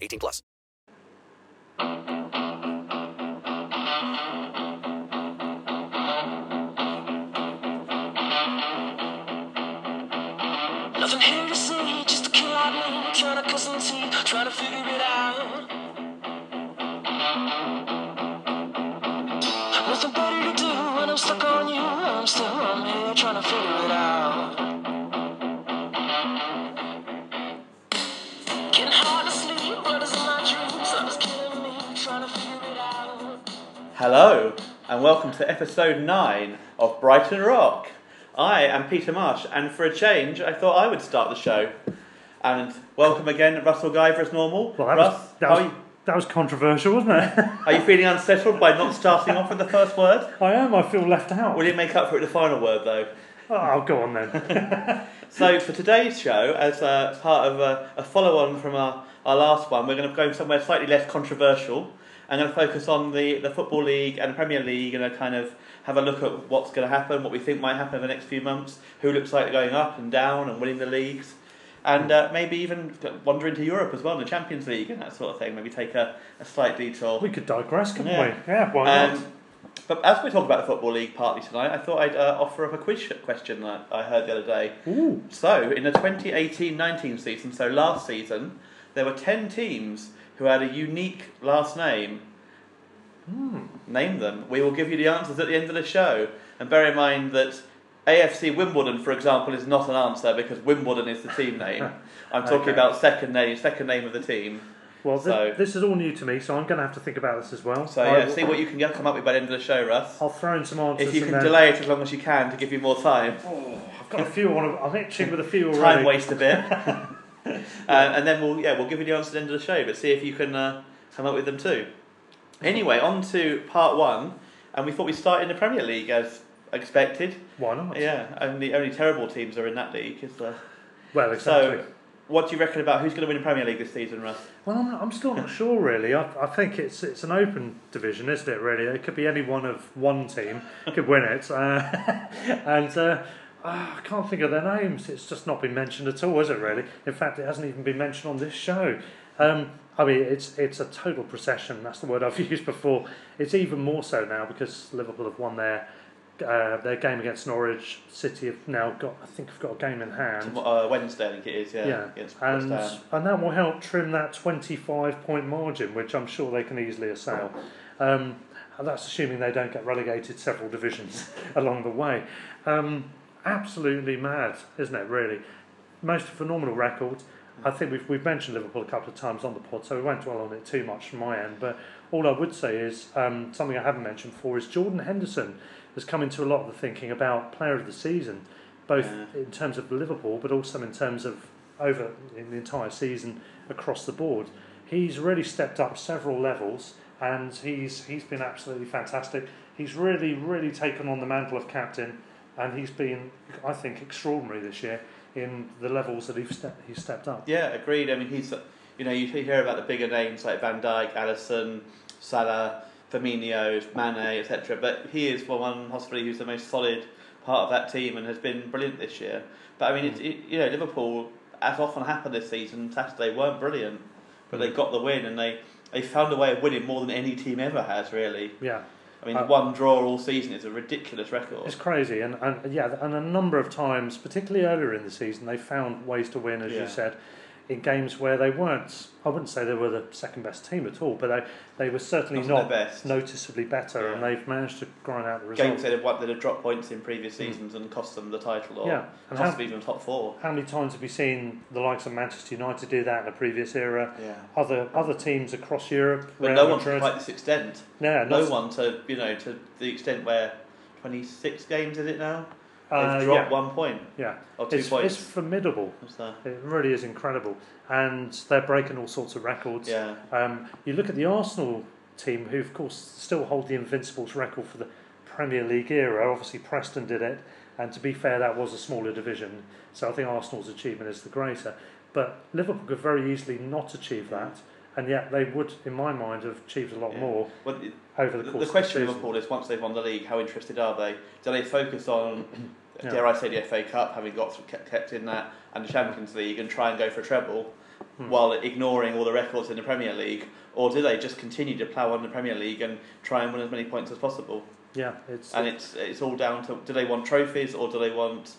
18 plus. Nothing here to see, just a kid like me trying to cut some teeth, trying to figure it out. Hello, and welcome to episode 9 of Brighton Rock. I am Peter Marsh, and for a change, I thought I would start the show. And welcome again, Russell Guyver as normal. Well, that Russ, was, that, was, you, that was controversial, wasn't it? are you feeling unsettled by not starting off with the first word? I am. I feel left out. Will you make up for it the final word, though? Oh, I'll go on then. So, for today's show, as uh, part of a, a follow on from our, our last one, we're going to go somewhere slightly less controversial. I'm going to focus on the, the Football League and the Premier League and a kind of have a look at what's going to happen, what we think might happen in the next few months, who looks like going up and down and winning the leagues, and uh, maybe even wander into Europe as well, the Champions League and that sort of thing. Maybe take a, a slight detour. we could digress, couldn't Yeah. we? Yeah, why not? Um, but as we talk about the Football League partly tonight, I thought I'd uh, offer up a quiz question that I heard the other day. Ooh. So, in the 2018 19 season, so last season, there were 10 teams who had a unique last name. Hmm. Name them. We will give you the answers at the end of the show. And bear in mind that AFC Wimbledon, for example, is not an answer because Wimbledon is the team name. I'm talking Okay. about second name, second name of the team. Well, so- this is all new to me, so I'm going to have to think about this as well. So yeah, will- see what you can come up with by the end of the show, Russ. I'll throw in some answers. If you can delay it as long as you can to give you more time. I've got a few. On, I'm itching with a few already. time waste a bit. uh, and then we'll yeah we'll give you the answer at the end of the show, but see if you can uh, come up with them too. Anyway, on to part one, and we thought we'd start in the Premier League as expected. Why not? Yeah, only only terrible teams are in that league. Is the Well, exactly. so. What do you reckon about who's going to win the Premier League this season, Russ? Well, I'm, I'm still not sure really. I, I think it's it's an open division, isn't it? Really, it could be any one of one team could win it, uh, and uh, ah, I can't think of their names. It's just not been mentioned at all, is it? Really? In fact, it hasn't even been mentioned on this show. Um, I mean, it's it's a total procession. That's the word I've used before. It's even more so now because Liverpool have won their uh, their game against Norwich. City have now got, I think, have got a game in hand. Uh, Wednesday, I think it is. Yeah, Yeah, and and that will help trim that twenty-five point margin, which I'm sure they can easily assail. Um, and that's assuming they don't get relegated several divisions along the way. Um, absolutely mad, isn't it? Really, most phenomenal record. I think we've we've mentioned Liverpool a couple of times on the pod, so we won't dwell on it too much from my end. But all I would say is um, something I haven't mentioned before is Jordan Henderson has come into a lot of the thinking about Player of the Season, both Yeah. in terms of Liverpool, but also in terms of over in the entire season across the board. He's really stepped up several levels, and he's he's been absolutely fantastic. He's really really taken on the mantle of captain, and he's been I think extraordinary this year in the levels that he's stepped he's stepped up. Yeah, agreed. I mean, he's you know, you hear about the bigger names like Van Dijk, Alisson, Salah, Firmino, Mane, etc. But he is for one possibly who's the most solid part of that team and has been brilliant this year. But I mean, it, it, you know, Liverpool, as often happened this season, Saturday weren't brilliant, but they mm. got the win and they they found a way of winning more than any team ever has. Really, Yeah. I mean, Uh, one draw all season is a ridiculous record. It's crazy, and, and yeah, and a number of times, particularly earlier in the season, they found ways to win, as Yeah. you said, in games where they weren't. I wouldn't say they were the second best team at all, but they they were certainly Not not noticeably better, and they've managed to grind out the Games results. that have, what, that have dropped points in previous hmm. seasons and cost them the title, or Yeah, and cost how- them even top four. How many times have we seen the likes of Manchester United do that in a previous era? Yeah. Other other teams across Europe, But Real no one to quite this extent. Yeah, no one to you know to the extent where twenty six games is it now? They've Uh, dropped yeah. one point. Yeah, Or two it's, points. it's formidable. What's that? It really is incredible, and they're breaking all sorts of records. Yeah. Um, you look at the Arsenal team, who of course still hold the Invincibles record for the Premier League era. Obviously, Preston did it, and to be fair, that was a smaller division. So I think Arsenal's achievement is the greater. But Liverpool could very easily not achieve that, and yet they would, in my mind, have achieved a lot Yeah. more Well, over the the, course the question of the. Liverpool is once they've won the league, how interested are they? Do they focus on, Yeah. dare I say, the FA Cup, having got kept, kept in that, and the Champions League, and try and go for a treble, Hmm. while ignoring all the records in the Premier League, or do they just continue to plough on the Premier League and try and win as many points as possible? Yeah, it's And it's it's all down to do they want trophies or do they want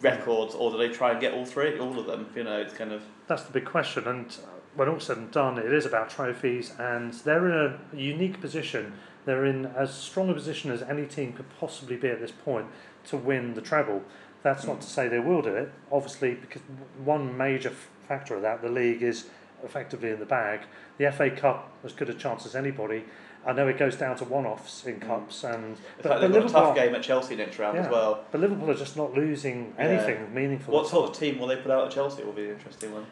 records or do they try and get all three, all of them? You know, it's kind of That's the big question, and when all said and done, it is about trophies, and they're in a unique position. They're in as strong a position as any team could possibly be at this point to win the treble. That's not to say they will do it, obviously, because one major f- factor of that, the league is effectively in the bag. The FA Cup as good a chance as anybody. I know it goes down to one-offs in mm. cups, and in fact, they've got a tough game at Chelsea next round as well. But Liverpool are just not losing anything Yeah. meaningful. What sort of team will they put out at Chelsea? Will be an interesting one.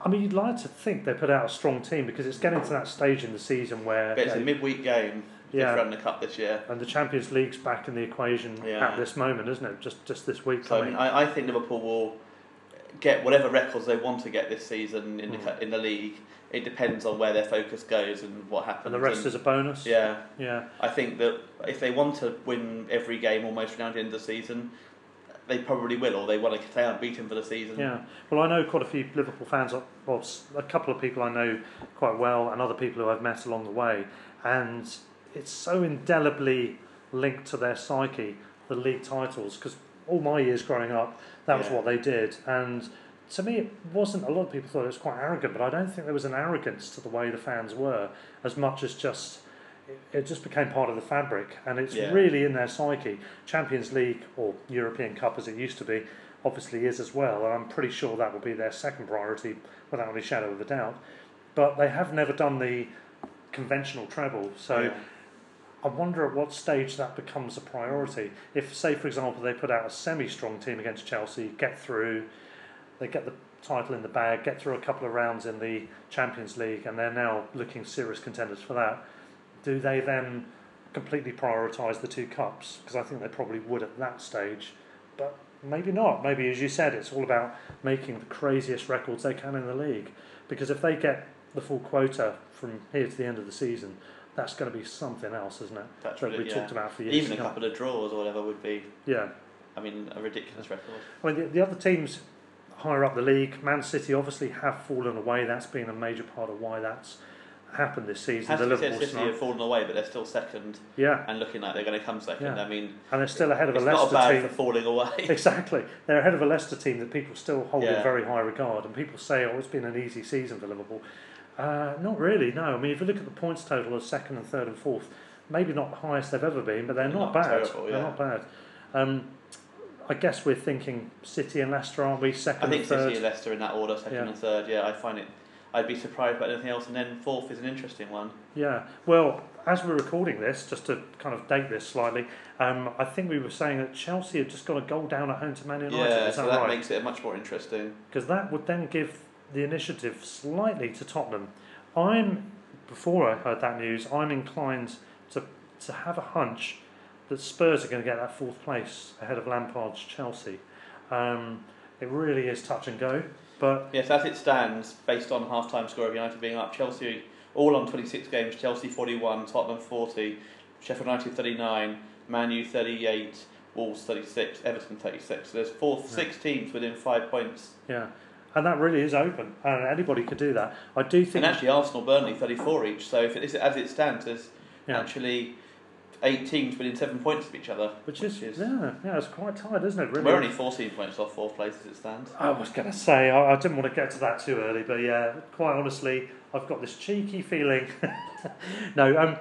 I mean, you'd like to think they put out a strong team because it's getting to that stage in the season where But it's a midweek game. Yeah. The cup this year. and the Champions League's back in the equation Yeah. at this moment, isn't it? Just just this week. So I, mean, I, I think Liverpool will get whatever records they want to get this season in the Mm. cu- in the league. It depends on where their focus goes and what happens. and the rest is a bonus. yeah. yeah. I think that if they want to win every game almost from the end of the season, they probably will, or they want to stay unbeaten for the season. Yeah, well, I know quite a few Liverpool fans, well, a couple of people I know quite well, and other people who I've met along the way, and it's so indelibly linked to their psyche, the league titles, because all my years growing up, that was Yeah. what they did, and to me, it wasn't. A lot of people thought it was quite arrogant, but I don't think there was an arrogance to the way the fans were, as much as just. It it just became part of the fabric, and it's Yeah. really in their psyche. Champions League or European Cup, as it used to be, obviously is as well, and I'm pretty sure that will be their second priority without any shadow of a doubt. But they have never done the conventional treble, so Yeah. I wonder at what stage that becomes a priority. If, say, for example, they put out a semi-strong team against Chelsea, get through, they get the title in the bag, get through a couple of rounds in the Champions League, and they're now looking serious contenders for that. Do they then completely prioritise the two cups? Because I think they probably would at that stage, but maybe not. Maybe, as you said, it's all about making the craziest records they can in the league. Because if they get the full quota from here to the end of the season, that's going to be something else, isn't it? That's that we yeah. talked about for years. Even a couple of draws or whatever would be, Yeah. I mean, a ridiculous record. I mean, the, the other teams higher up the league, Man City obviously have fallen away. That's been a major part of why that's happened this season. Has the Liverpool City have fallen away, but they're still second Yeah, and looking like they're going to come second. Yeah. I mean, and they're still ahead of a it's not Leicester bad team. for falling away. Exactly. They're ahead of a Leicester team that people still hold in very high regard. And people say, oh, it's been an easy season for Liverpool. Uh, not really, no. I mean, if you look at the points total of second and third and fourth, maybe not the highest they've ever been, but they're not, Not bad. terrible, They're not bad. Um, I guess we're thinking City and Leicester, aren't we? I Second think and third. City and Leicester in that order, second Yeah. and third. Yeah, I find it. I'd be surprised by anything else, and then fourth is an interesting one. Yeah. Well, as we're recording this, just to kind of date this slightly, um, I think we were saying that Chelsea had just got a goal down at home to Man United. yeah, is so that that right? makes it much more interesting. because that would then give the initiative slightly to Tottenham. I'm before I heard that news, I'm inclined to to have a hunch that Spurs are going to get that fourth place ahead of Lampard's Chelsea. Um, it really is touch and go. But Yes, as it stands, based on half-time score of United being up, Chelsea all on 26 games, Chelsea 41, Tottenham 40, Sheffield United 39, Man U 38, Wolves 36, Everton 36. So there's four, six teams within five points. yeah, and that really is open, and anybody could do that. I do think. And actually, Arsenal, Burnley 34 each. So if it is as it stands, there's Yeah. actually eight teams within seven points of each other, which is, yeah, yeah, it's quite tight, isn't it? Really. we're only 14 points off fourth place as it stands. I was going to say, I, I didn't want to get to that too early, but yeah, quite honestly, I've got this cheeky feeling. no, um,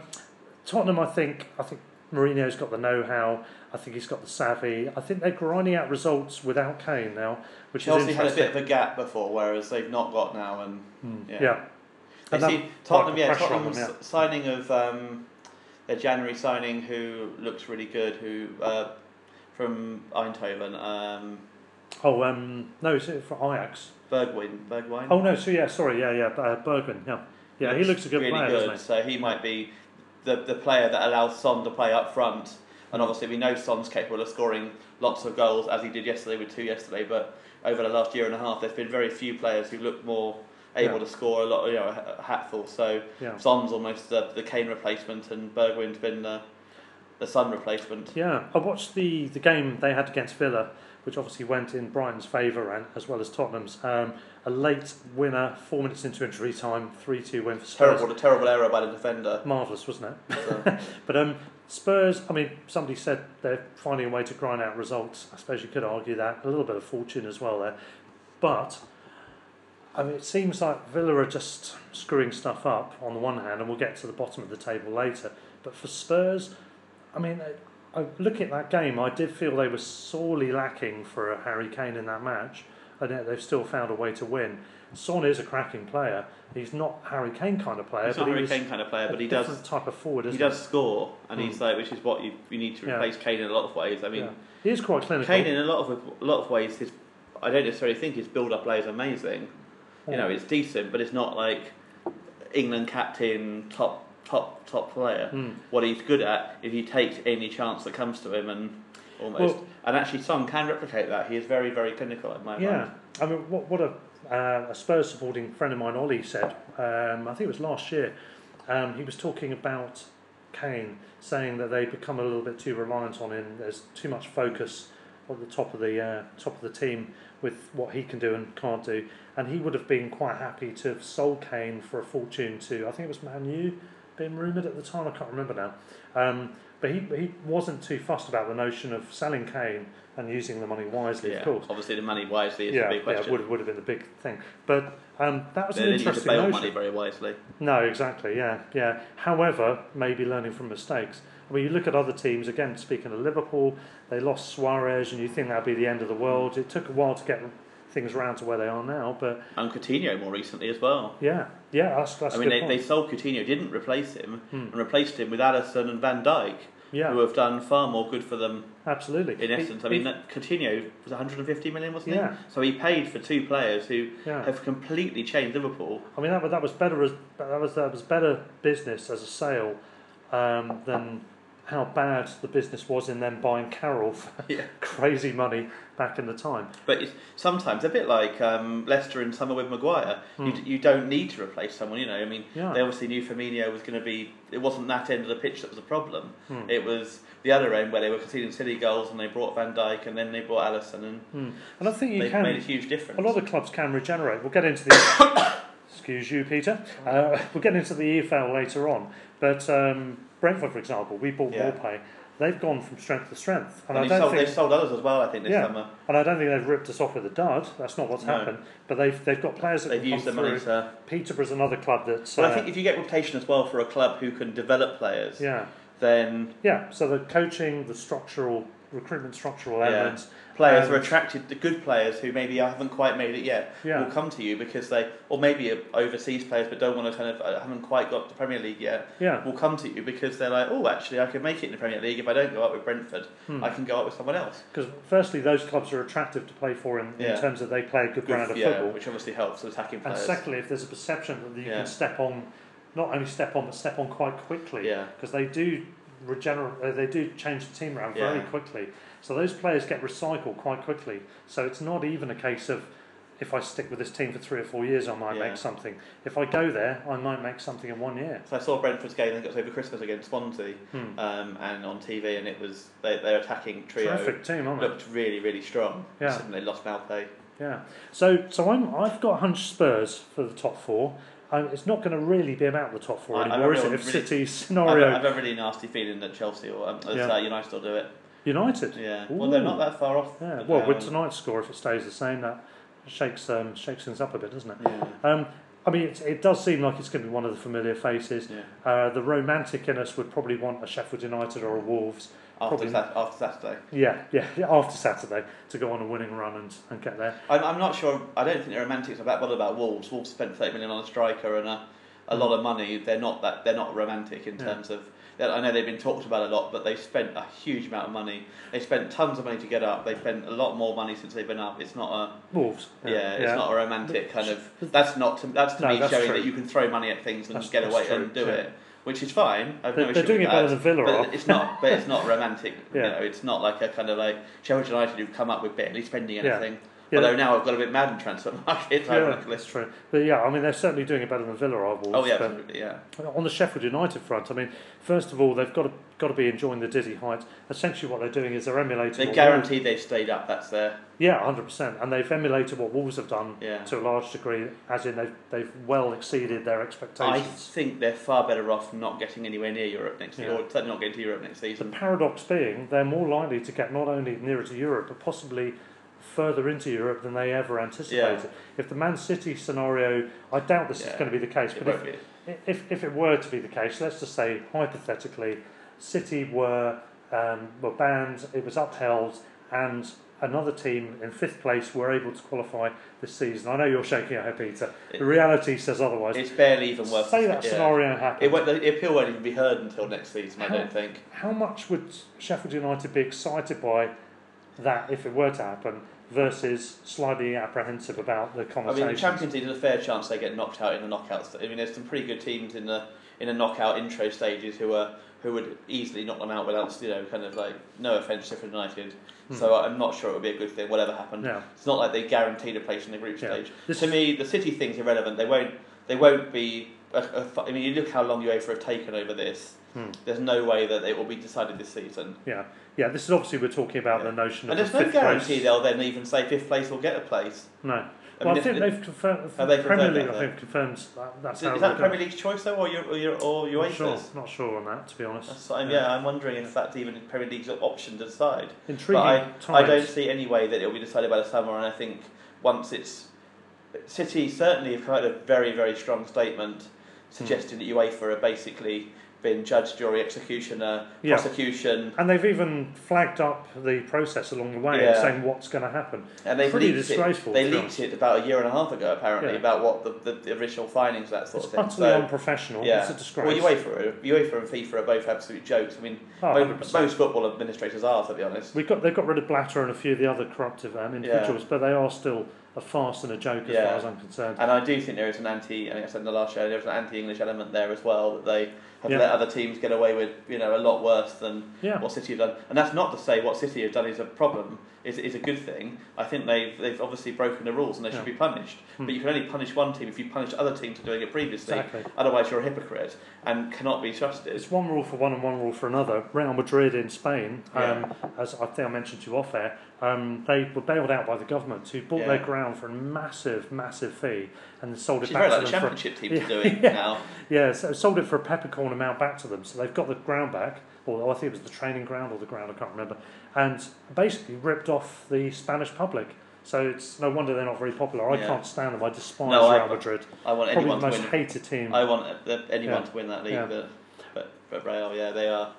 Tottenham, I think, I think Mourinho's got the know-how. I think he's got the savvy. I think they're grinding out results without Kane now, which Chelsea is had a bit of a gap before, whereas they've not got now. And yeah, yeah. They And that see Tottenham, yeah, Tottenham's them, yeah. signing of um, their January signing, who looks really good, who uh, from Eindhoven, um, Oh, um, no, is it for Ajax? Bergwijn, Bergwijn. Oh no, so yeah, sorry, yeah, yeah, uh, Bergman, yeah, yeah, he looks a good really player, good. doesn't So he might be the the player that allows Son to play up front. And obviously, we know Son's capable of scoring lots of goals, as he did yesterday with two yesterday. But over the last year and a half, there's been very few players who look more able Yeah. to score a lot, you know, a hatful. So Yeah. Son's almost the, the Kane replacement, and Bergwijn's been the the Son replacement. Yeah, I watched the the game they had against Villa, which obviously went in Brighton's favour and as well as Tottenham's. Um, a late winner, four minutes into injury time, three two win for Spurs. Terrible, a terrible error by the defender. Marvellous, wasn't it? So, But um, Spurs, I mean, somebody said they're finding a way to grind out results. I suppose you could argue that. A little bit of fortune as well there. But, I mean, it seems like Villa are just screwing stuff up on the one hand, and we'll get to the bottom of the table later. But for Spurs, I mean, I, looking at that game, I did feel they were sorely lacking for a Harry Kane in that match, and yet they've still found a way to win. Son is a cracking player. He's not Harry Kane kind of player, he's but not he Harry was Kane kind of player, but he does type of forward. he does score, and Mm. he's like, which is what you you need to Yeah. replace Kane in a lot of ways. I mean. Yeah. He is quite clinical. Kane, in a lot of a lot of ways, his I don't necessarily think his build-up play is amazing. You know, it's decent, but it's not like England captain, top top top player. Hmm. What he's good at is he takes any chance that comes to him and almost. Well- and actually, Son can replicate that. He is very very clinical in my Yeah, mind. I mean, what, what a, uh, a Spurs supporting friend of mine, Ollie, said, um, I think it was last year, um, he was talking about Kane, saying that they become a little bit too reliant on him. There's too much focus at the top of the uh, top of the team with what he can do and can't do, and he would have been quite happy to have sold Kane for a fortune to I think it was Man U, being rumoured at the time. I can't remember now. Um, but he he wasn't too fussed about the notion of selling Kane and using the money wisely, Yeah, of course obviously the money wisely is yeah, the big question. yeah, would would have been the big thing. But um, that was they an didn't interesting bail notion. money very wisely. No, exactly. Yeah, yeah. However, maybe learning from mistakes. I mean, you look at other teams. Again, speaking of Liverpool, they lost Suarez, and you think that'd be the end of the world. It took a while to get things around to where they are now, but And Coutinho more recently as well. yeah, yeah, that's that's I mean, they, point. Hmm. they sold Coutinho, didn't replace him, and replaced him with Alisson and Van Dijk, Yeah. who have done far more good for them Absolutely. in It- essence. I mean, that Coutinho was 150 million, wasn't Yeah. he? So he paid for two players who Yeah. have completely changed Liverpool. I mean, that, was- that was better as that was that was better business as a sale um, than how bad the business was in them buying Carroll for Yeah. crazy money back in the time. But sometimes a bit like um, Leicester in summer with Maguire. You, d- you don't need to replace someone, you know. I mean, Hmm. Yeah. they obviously knew Firmino was going to be. It wasn't that end of the pitch that was a problem. Hmm. It was the other end where they were conceding silly goals and they brought Van Dijk and then they brought Alisson and And I think you they can. made a huge difference. A lot of clubs can regenerate. We'll get into the. excuse you, Peter. Uh, we'll get into the EFL later on. But um, Brentford, for example, we bought Yeah. Maupay. They've gone from strength to strength, and, and I don't sold, think they've sold others as well. I think this yeah, summer and I don't think they've ripped us off with a dud. That's not what's No. happened. But they've they've got players that they've can used the come money through. to. Peterborough's another club that's. But uh, I think if you get reputation as well for a club who can develop players, yeah, then yeah. So the coaching, the structural recruitment, structural Yeah. Players are attracted. The good players who maybe haven't quite made it yet Yeah. will come to you because they, or maybe overseas players but don't want to kind of uh, haven't quite got the Premier League yet. Yeah. will come to you because they're like, oh, actually, I can make it in the Premier League if I don't go up with Brentford. Hmm. I can go up with someone else. Because firstly, those clubs are attractive to play for in, in terms of they play a good, Good, brand of yeah, football. which obviously helps attacking And secondly, if there's a perception that you Yeah. can step on, not only step on, but step on quite quickly. Yeah. Because they do regenerate, uh, they do change the team around very quickly. So those players get recycled quite quickly. So it's not even a case of if I stick with this team for three or four years, I might Yeah. make something. If I go there, I might make something in one year. So I saw Brentford's game that got over Christmas against Swansea, Hmm. um, and on TV, and it was they, their attacking trio Terrific team, aren't they? looked really, really strong. Yeah. They lost Maupay. Yeah. So so I'm I've got a hunch Spurs for the top four. Um, it's not going to really be about the top four I- I anymore, is it? If really- City's I've, scenario I've a really nasty feeling that Chelsea or um, Yeah. uh, United will do it. United. Yeah. Well, they're not that far off. Yeah. Well, with tonight's score, if it stays the same, that shakes um, shakes things up a bit, doesn't it? Yeah. Um, I mean, it, it does seem like it's going to be one of the familiar faces. Yeah. Uh, the romantic in us would probably want a Sheffield United or a Wolves. After, Sat- after Saturday. Yeah, yeah, yeah, after Saturday to go on a winning run and, and get there. I'm, I'm not sure. I don't think the romantics are that bothered about Wolves. Wolves spent 30 million on a striker and a, a lot of money. They're not that. They're not romantic in Yeah. terms of. I know they've been talked about a lot, but they've spent a huge amount of money. They spent tons of money to get up. They've spent a lot more money since they've been up. It's not a. Wolves. Yeah, it's not a romantic kind of. That's not. To, that's to No, me that's showing true. that you can throw money at things and That's- get away true, and do yeah. it, which is fine. I've They're- no they're doing it better than Villa but. It's not. But it's not romantic. Yeah. You know, it's not like a kind of like Sheffield United who've come up with barely spending anything. Yeah. Although now I've got a bit mad in transfer market. Yeah, that's true. But yeah, I mean, they're certainly doing it better than Villa are. Wolves, Oh yeah, absolutely, yeah. On the Sheffield United front, I mean, first of all, they've got to got to be enjoying the dizzy height. Essentially, what they're doing is they're emulating. They what guaranteed they've stayed up. That's their. Yeah, hundred percent, and they've emulated what Wolves have done Yeah. to a large degree, as in they've they've well exceeded their expectations. I think they're far better off not getting anywhere near Europe next year, Yeah. or certainly not getting to Europe next season. The paradox being, they're more likely to get not only nearer to Europe, but possibly further into Europe than they ever anticipated. If the Man City scenario, I doubt this is going to be the case, It but if, if, if it were to be the case, let's just say hypothetically, City were um, were banned, it was upheld, and another team in fifth place were able to qualify this season. I know you're shaking your head, Peter. It- the reality says otherwise. It's barely even worth. Say that yeah. scenario happened. It won't, the appeal won't even be heard until next season. I don't think. How much would Sheffield United be excited by that if it were to happen, versus slightly apprehensive about the I conversation? mean, the Champions League there's a fair chance they get knocked out in the knockouts. I mean, there's some pretty good teams in the in the knockout intro stages who are who would easily knock them out without you know kind of like no offence to United. Hmm. So I'm not sure it would be a good thing, whatever happened. Yeah. It's not like they guaranteed a place in the group Yeah. stage. This to me, the City thing's irrelevant. They won't they won't be. A, a, I mean, you look how long UEFA have taken over this. Hmm. There's no way that it will be decided this season. Yeah, yeah. This is obviously we're talking about the notion And of And there's the no guarantee place. they'll then even say fifth place will get a place. No. I well, mean, I think they've confirmed. Have they Premier League, that, I think, confirmed that. That's Is, how is that. Premier League's choice though, or your or your or Not sure. Not sure on that, to be honest. I'm, yeah, I'm wondering if that's even Premier League's option to decide. Intriguing but I. I don't see any way that it will be decided by the summer, and I think once it's City certainly have had a very very strong statement suggesting that UEFA are basically been judge, jury, executioner, Yeah. prosecution, And they've even flagged up the process along the way and saying what's going to happen. and they've Pretty leaked it. disgraceful. They leaked it about a year and a half ago, apparently, Yeah. about what the, the, the original findings, that sort It's of thing. It's utterly So, unprofessional. Yeah. It's a disgrace. Well, UEFA, UEFA and FIFA are both absolute jokes. I mean, Oh, mo- 100%. most football administrators are, to be honest. We've got, they've got rid of Blatter and a few of the other corruptive um, individuals, but they are still a farce and a joke as Yeah. far as I'm concerned. And I do think there is an anti, I think I said in the last show, there's an anti-English element there as well, that they have Yeah. let other teams get away with, you know, a lot worse than Yeah. what City have done. And that's not to say what City have done is a problem, is, is a good thing. I think they've, they've obviously broken the rules and they Yeah. should be punished. But you can only punish one team if you punish other teams for doing it previously. Exactly. Otherwise you're a hypocrite and cannot be trusted. It's one rule for one and one rule for another. Real Madrid in Spain, um, Yeah. as I think I mentioned to you off air, um, they were bailed out by the government who bought Yeah. their ground for a massive, massive fee and sold it is back to like the them championship for, teams Yeah, doing yeah. now. Yeah, so sold it for a peppercorn amount back to them. So they've got the ground back, or I think it was the training ground or the ground, I can't remember, and basically ripped off the Spanish public. So it's no wonder they're not very popular. I Yeah. can't stand them. I despise No, I- Real Madrid. I want Probably anyone the to most win. hated team. I want uh, anyone Yeah. to win that league, Yeah. but, but but Real, yeah, they are.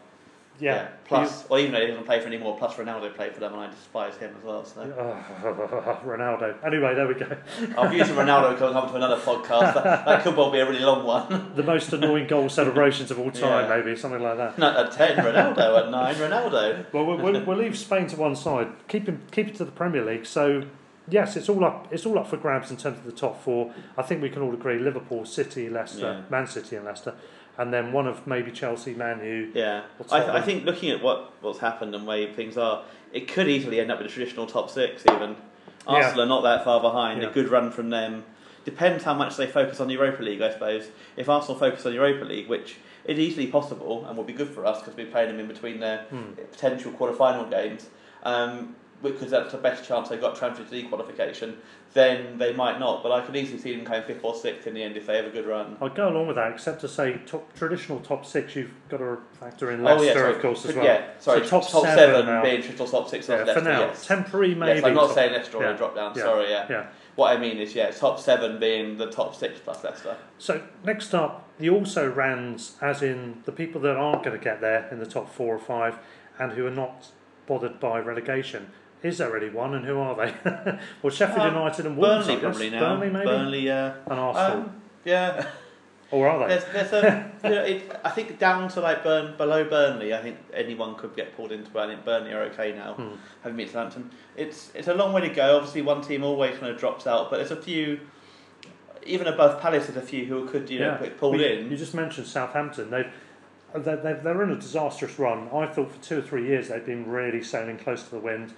Yeah. Plus, or even though he doesn't play for anymore, plus Ronaldo played for them, and I despise him as well. So Oh, Ronaldo. Anyway, there we go. our views of Ronaldo coming up to another podcast. That, that could well be a really long one. The most annoying goal celebrations of all time, Yeah. maybe something like that. Not at ten, Ronaldo at nine, Ronaldo. Well, we'll, we'll, we'll leave Spain to one side. Keep him, keep it to the Premier League. So, yes, it's all up. It's all up for grabs in terms of the top four. I think we can all agree: Liverpool, City, Leicester, Yeah. Man City, and Leicester, and then one of maybe Chelsea, Man U. Yeah, I, that I think looking at what what's happened and where things are, it could easily end up with a traditional top six even. Arsenal are not that far behind. Yeah. A good run from them. Depends how much they focus on the Europa League, I suppose. If Arsenal focus on the Europa League, which is easily possible and will be good for us because we're playing them in between their Hmm. potential quarter-final games, um, because that's the best chance they've got Champions League qualification, then they might not. But I could easily see them coming fifth or sixth in the end if they have a good run. I'd go along with that, except to say top traditional top six. You've got to factor in Oh Leicester, yeah, sorry. of course, as well. Yeah, sorry. So top, top seven, now. being Crystal top six. Yeah, not for now, yes. temporary maybe. Yes, I'm not top- saying Leicester yeah, will drop down. yeah, Sorry, yeah. yeah. What I mean is, yeah, top seven being the top six plus Leicester. So next up, the also rans, as in the people that aren't going to get there in the top four or five, and who are not bothered by relegation. Is there really one, and who are they? well, Sheffield Um, United and Wolves. Burnley probably now. Burnley maybe, Burnley, yeah. and Arsenal, Um, yeah. or are they? There's, there's a, you know, it, I think down to like Burn, below Burnley, I think anyone could get pulled into. I think Burnley are okay now, Hmm. having beat Southampton. It's it's a long way to go. Obviously, one team always kind of drops out, but there's a few. Even above Palace, there's a few who could you know get pulled Well, in. You just mentioned Southampton. They've they're they're in a disastrous run. I thought for two or three years they'd been really sailing close to the wind.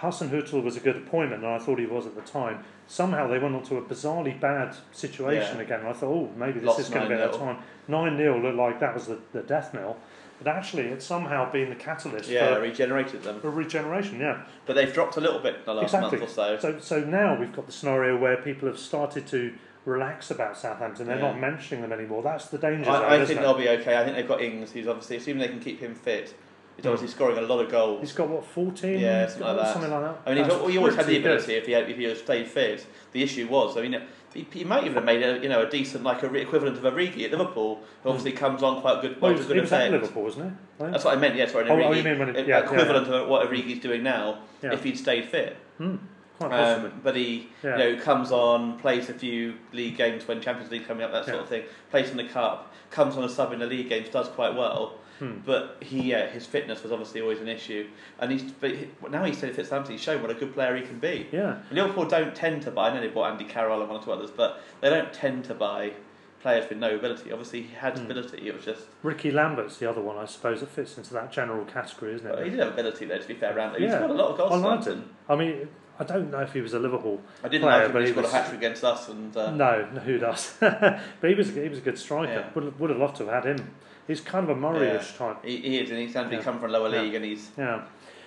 Hasenhüttl was a good appointment, and I thought he was at the time. Somehow they went onto a bizarrely bad situation Yeah. again. I thought, oh, maybe this Lost is going to be their 9-0. time. 9 0 looked like that was the, the death knell. But actually, it's somehow been the catalyst yeah, for, regenerated them, for regeneration, yeah. but they've dropped a little bit in the last exactly. month or so. so. So now we've got the scenario where people have started to relax about Southampton. They're Yeah. not mentioning them anymore. That's the danger zone, I, I isn't think it? they'll be okay. I think they've got Ings, who's obviously, assuming they can keep him fit, he's obviously scoring a lot of goals. He's got what fourteen? Yeah, something like that. Something like that. I mean, he's, he always had the good. ability if he had, if he had stayed fit. The issue was, I mean, he, he might even have made a you know a decent like a re- equivalent of Origi at Liverpool, who obviously comes on quite good, Well, he was, good he was at. Liverpool, wasn't he? Right? That's what I meant. Yes, sorry, Oh, Origi, oh, you mean when it- e- yeah, equivalent of what Origi's doing now Yeah. if he'd stayed fit. Quite possibly. Um, but he, Yeah. you know, comes on, plays a few league games when Champions League coming up, that sort Yeah. of thing. Plays in the cup, comes on a sub in the league games, does quite well. Hmm. But he, yeah, his fitness was obviously always an issue, and he's but he, now he's said fits Southampton. He's shown what a good player he can be. Yeah. Liverpool don't tend to buy. I know they bought Andy Carroll and one or two others, but they don't tend to buy players with no ability. Obviously, he had ability. It was just Ricky Lambert's the other one, I suppose, that fits into that general category, isn't it? but he did have ability though. To be fair, around he's Yeah. got a lot of goals. I liked him. I mean, I don't know if he was a Liverpool I didn't player, like him but he he scored was. a hat trick against us, and uh, No, no, who does? but he was he was a good striker. Yeah. Would would have loved to have had him. He's kind of a Murray-ish Yeah. type. He, he is, and he's to Yeah. come from lower league, and he's Yeah,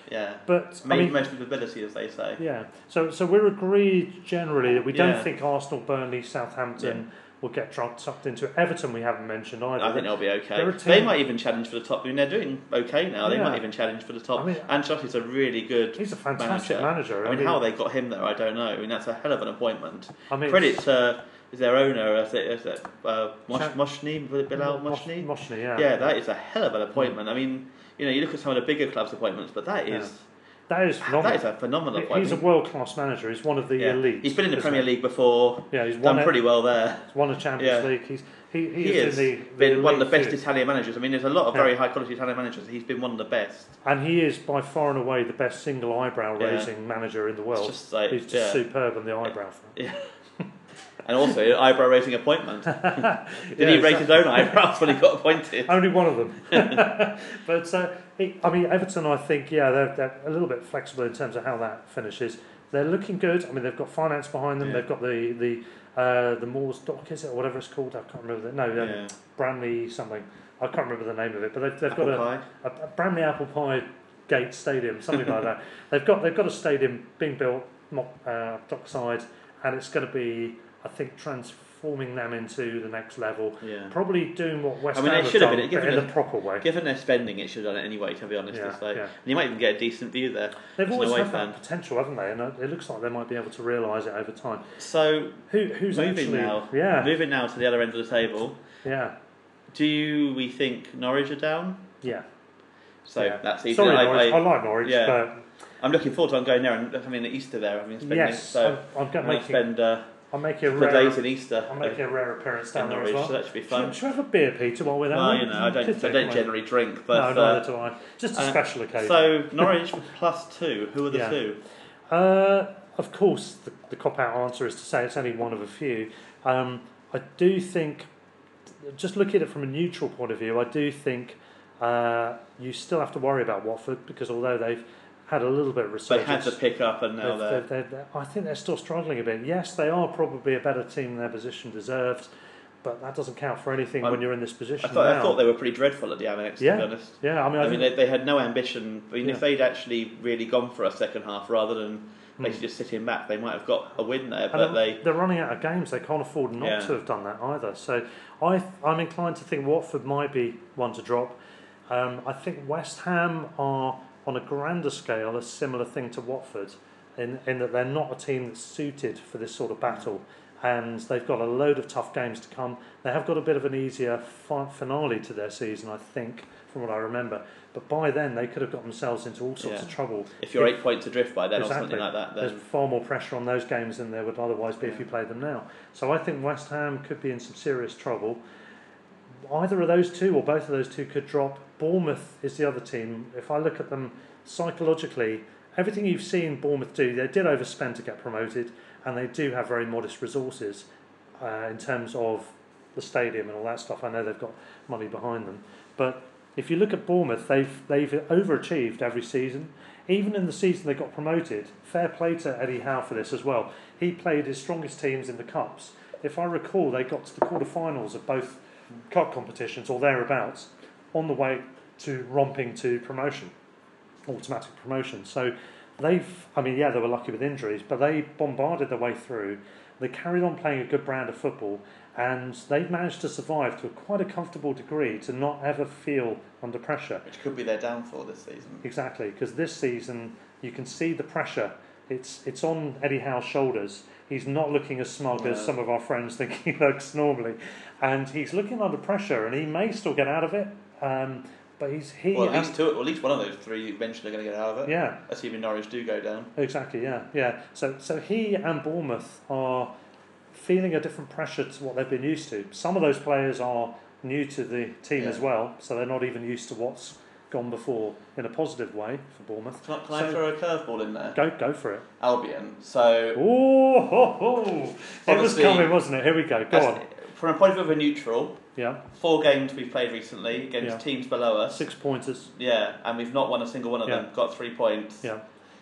yeah, but I mean, most of ability, as they say. yeah. So so we're agreed generally that we don't think Arsenal, Burnley, Southampton will get sucked into it. Everton we haven't mentioned either. I think they'll be okay. They might even challenge for the top. I mean, they're doing okay now. They Yeah. might even challenge for the top. I mean- Ancelotti's a really good. He's a fantastic manager. I I mean, mean- how they got him there, I don't know. I mean, that's a hell of an appointment. I mean, Credit to is their owner, is it, is it uh, Mosh, Moshni, was it Bilal Mosh- Moshni? Moshni, yeah. Yeah, that is a hell of an appointment. I mean, you know, you look at some of the bigger clubs' appointments, but that is That is phenomenal. that is a phenomenal He- appointment. He's a world class manager. He's one of the yeah. elite. He's been in the Premier? League before. Yeah, he's done pretty well there. He's won a Champions Yeah. League. He's he, he, He is has in the, the been one of the best. Italian managers. I mean, there's a lot of Yeah. very high quality Italian managers. He's been one of the best. and he is by far and away the best single eyebrow raising manager in the world. like- he's just yeah. superb on the eyebrow front. Yeah. And also eyebrow raising appointment. Did Yeah, he raise his own eyebrows when he got appointed? Only one of them. but uh, he, I mean, Everton. I think yeah, they're, they're a little bit flexible in terms of how that finishes. They're looking good. I mean, they've got finance behind them. Yeah. They've got the the uh, the Moors dock is it or whatever it's called. I can't remember the no um, Yeah. Branley something. I can't remember the name of it. But they've, they've got a, a, a Bramley Apple Pie Gate Stadium, something like that. They've got they've got a stadium being built uh, dockside, and it's going to be, I think, transforming them into the next level. Yeah. Probably doing what West I mean, Ham have should have done, been, but given in the- proper way. Given their spending, it should have done it anyway. To be honest, Yeah, like, yeah. and you might even get a decent view there. They've always had fan. that potential, haven't they? And uh, it looks like they might be able to realise it over time. So Who who's moving actually? now, Yeah, moving now to the other end of the table. yeah, Do we think Norwich are down? yeah. So yeah. that's easy. Sorry, I, Norwich. I, I, like Norwich, yeah. but I'm looking forward to I'm going there and having the Easter there. I mean, spending yes, so I'm, I'm I'm going to spend uh, I'm making a a couple rare. days in Easter. I'll make making a rare appearance down in there as well. so that should be Should, fun. should we have a beer, Peter, while we're there? Well, you know, I don't, Could I do, don't generally drink, but No, neither uh, do I. Just a uh, special occasion. so Norwich plus two. Who are the Yeah. two? Uh, of course, the, the cop out answer is to say it's only one of a few. Um, I do think, just looking at it from a neutral point of view, I do think uh, you still have to worry about Watford because although they've had a little bit of They had to pick up, and now they're. they're- they're- I think they're still struggling a bit. Yes, they are probably a better team than their position deserved, but that doesn't count for anything I'm- when you're in this I position thought, I thought they were pretty dreadful at the Amex, to yeah, be honest. yeah. I mean, I, I mean, they, they had no ambition. I mean, Yeah. if they'd actually really gone for a second half rather than Hmm. basically just sitting back, they might have got a win there. But they're, they, they're running out of games. They can't afford not Yeah. to have done that either. So I, I'm inclined to think Watford might be one to drop. Um, I think West Ham are, on a grander scale, a similar thing to Watford in, in that they're not a team that's suited for this sort of battle. And they've got a load of tough games to come. They have got a bit of an easier finale to their season, I think, from what I remember. But by then, they could have got themselves into all sorts Yeah. of trouble. if you're eight points adrift by then Exactly. or something like that, then There's far more pressure on those games than there would otherwise be if you played them now. So I think West Ham could be in some serious trouble. Either of those two or both of those two could drop. Bournemouth is the other team. If I look at them psychologically, everything you've seen Bournemouth do, they did overspend to get promoted, and they do have very modest resources uh, in terms of the stadium and all that stuff. I know they've got money behind them, but if you look at Bournemouth, they've they've overachieved every season. Even in the season they got promoted, fair play to Eddie Howe for this as well. He played his strongest teams in the cups. If I recall, they got to the quarterfinals of both cup competitions or thereabouts, on the way to romping to promotion, automatic promotion. So they've, I mean, yeah, they were lucky with injuries, but they bombarded their way through. They carried on playing a good brand of football, and they've managed to survive to a quite a comfortable degree to not ever feel under pressure. which could be their downfall this season. Exactly, because this season you can see the pressure. It's it's on Eddie Howe's shoulders. He's not looking as smug as some of our friends think he looks normally, and he's looking under pressure, and he may still get out of it. Um, but he's he Well, at least two, at least one of those three mentioned are going to get out of it. yeah, Assuming Norwich do go down. Exactly, yeah, yeah. So, so he and Bournemouth are feeling a different pressure to what they've been used to. Some of those players are new to the team Yeah. as well, so they're not even used to what's gone before in a positive way for Bournemouth. Can, I- can I throw a curveball in there? Go, go for it. Albion. So Oh, ho, ho. it was coming, wasn't it? Here we go. Go on. From a point of view of a neutral, Yeah, four games we've played recently against Yeah. teams below us. six pointers. Yeah, and we've not won a single one of Yeah. them. Got three points. Yeah,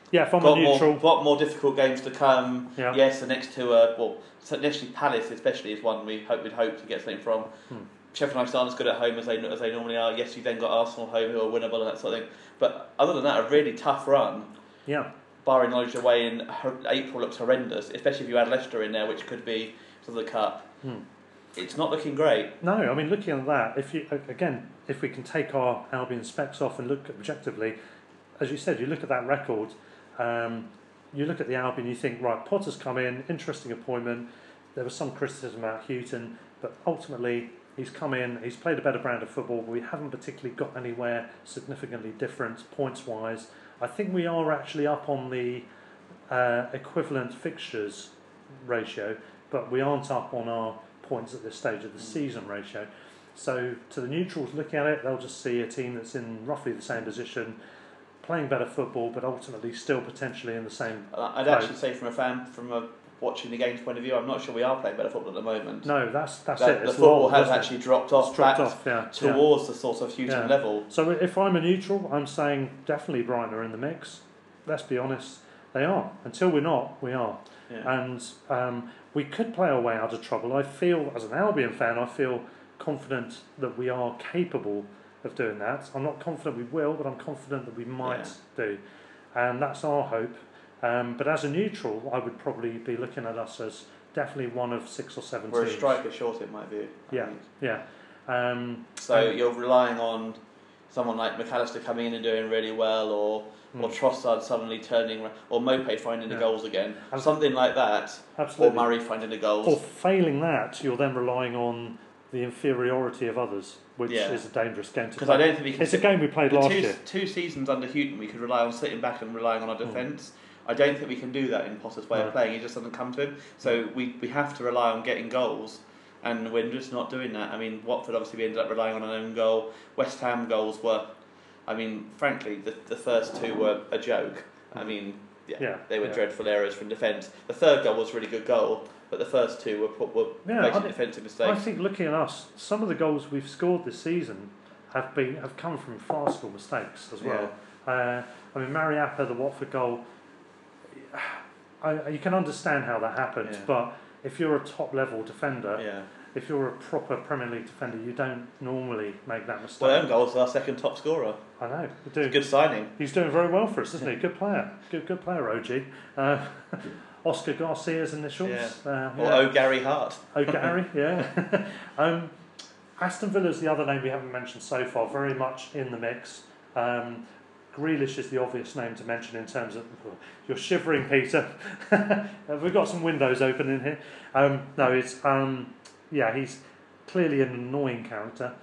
yeah. From Got a neutral. more, got more difficult games to come. Yeah. Yes, the next two are well. Initially, Palace especially is one we hope we'd hope to get something from. Hmm. Sheffield United aren't as good at home as they as they normally are. Yes, you then got Arsenal home who are winnable and that sort of thing. But other than that, a really tough run. Yeah, Barring knowledge away in April looks horrendous, especially if you add Leicester in there, which could be for the cup. Hmm. It's not looking great. No, I mean looking at that, if you again, if we can take our Albion specs off and look objectively, as you said, you look at that record, um, you look at the Albion, you think right, Potter's come in, interesting appointment. There was some criticism about Hughton, but ultimately he's come in, he's played a better brand of football. But we haven't particularly got anywhere significantly different points wise. I think we are actually up on the uh, equivalent fixtures ratio, but we aren't up on our points at this stage of the season ratio. So, to the neutrals looking at it, they'll just see a team that's in roughly the same position, playing better football, but ultimately still potentially in the same. I'd Right. actually say from a fan, from a watching the game's point of view, I'm not sure we are playing better football at the moment. No, that's that's That it. the It's football lull, has isn't it? actually dropped off dropped off, yeah, yeah. towards the sort of Hughton Yeah. level. So if I'm a neutral, I'm saying definitely Brighton are in the mix. Let's be honest, they are. Until we're not, we are. Yeah. And um, we could play our way out of trouble. I feel, as an Albion fan, I feel confident that we are capable of doing that. I'm not confident we will, but I'm confident that we might do. And that's our hope. Um, but as a neutral, I would probably be looking at us as definitely one of six or 7 We're a striker short in my view. I Yeah, think. yeah. Um, So you're relying on someone like Mac Allister coming in and doing really well, or or Trossard suddenly turning, ra- or Maupay finding the Hmm. Yeah. goals again, And- something like that, Absolutely. or Murray finding the goals. Or failing that, you're then relying on the inferiority of others, which Yeah. is a dangerous game to Because play. I don't think we can. It's a game we played the last two, year. two seasons under Hughton, we could rely on sitting back and relying on our defence. I don't think we can do that in Potter's way No. of playing. It just doesn't come to him. So we, we have to rely on getting goals, and we're just not doing that. I mean, Watford obviously we ended up relying on an own goal. West Ham goals were, I mean, frankly, the, the first two were a joke. I mean, yeah, Yeah, they were yeah. dreadful errors from defence. The third goal was a really good goal, but the first two were put, were Yeah, I basically think- I think looking at us, some of the goals we've scored this season have been have come from farcical mistakes as well. Uh, I mean, Mariappa, the Watford goal, I, you can understand how that happened, but if you're a top level defender, Yeah. If you're a proper Premier League defender, you don't normally make that mistake. Well, own goal's our second top scorer. I know. Doing, Good signing. He's doing very well for us, isn't he? Good player. Good, good player, OG. Uh, Oscar Garcia's initials. Yeah. Uh, Or yeah. Oh Gary Hart. Oh, Gary, yeah. um, Aston Villa's the other name we haven't mentioned so far, very much in the mix. Um, Grealish is the obvious name to mention in terms of. You're shivering, Peter. We've got some windows open in here. Um, no, it's. Um, yeah, he's clearly an annoying character,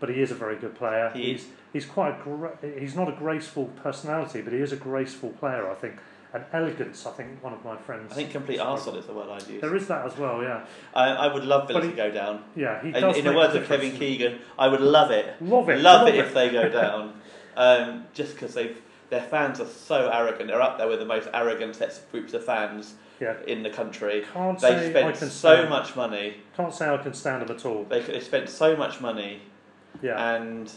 but he is a very good player. He he's, he's quite a gra- he's not a graceful personality, but he is a graceful player, I think. And elegance, I think one of my friends. I think complete arsehole is the word I'd use. There is that as well, yeah. I, I would love Villa to go down. Yeah, he In, does in the words of Kevin. Keegan, I would love it. Love it, Love, love it, it. if they go down. um, just because they've their fans are so arrogant. They're up there with the most arrogant sets of groups of fans Yeah. in the country. Can't I spent can so stand- much money. Can't say I can stand them at all. They they spent so much money, Yeah. and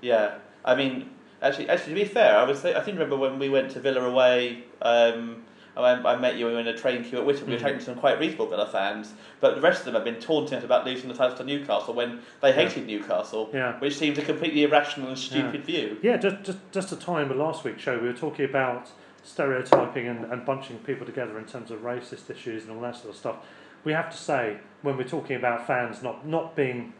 yeah, I mean, actually, actually, to be fair, I was I think remember when we went to Villa away. Um, I, I met you we were in a train queue at Witton. We were Mhm. talking to some quite reasonable Villa fans, but the rest of them have been taunting us about losing the title to Newcastle when they hated Newcastle, Yeah. which seems a completely irrational and stupid view. Yeah, just, just, just to time with last week's show, we were talking about stereotyping and, and bunching people together in terms of racist issues and all that sort of stuff. We have to say, when we're talking about fans not, not being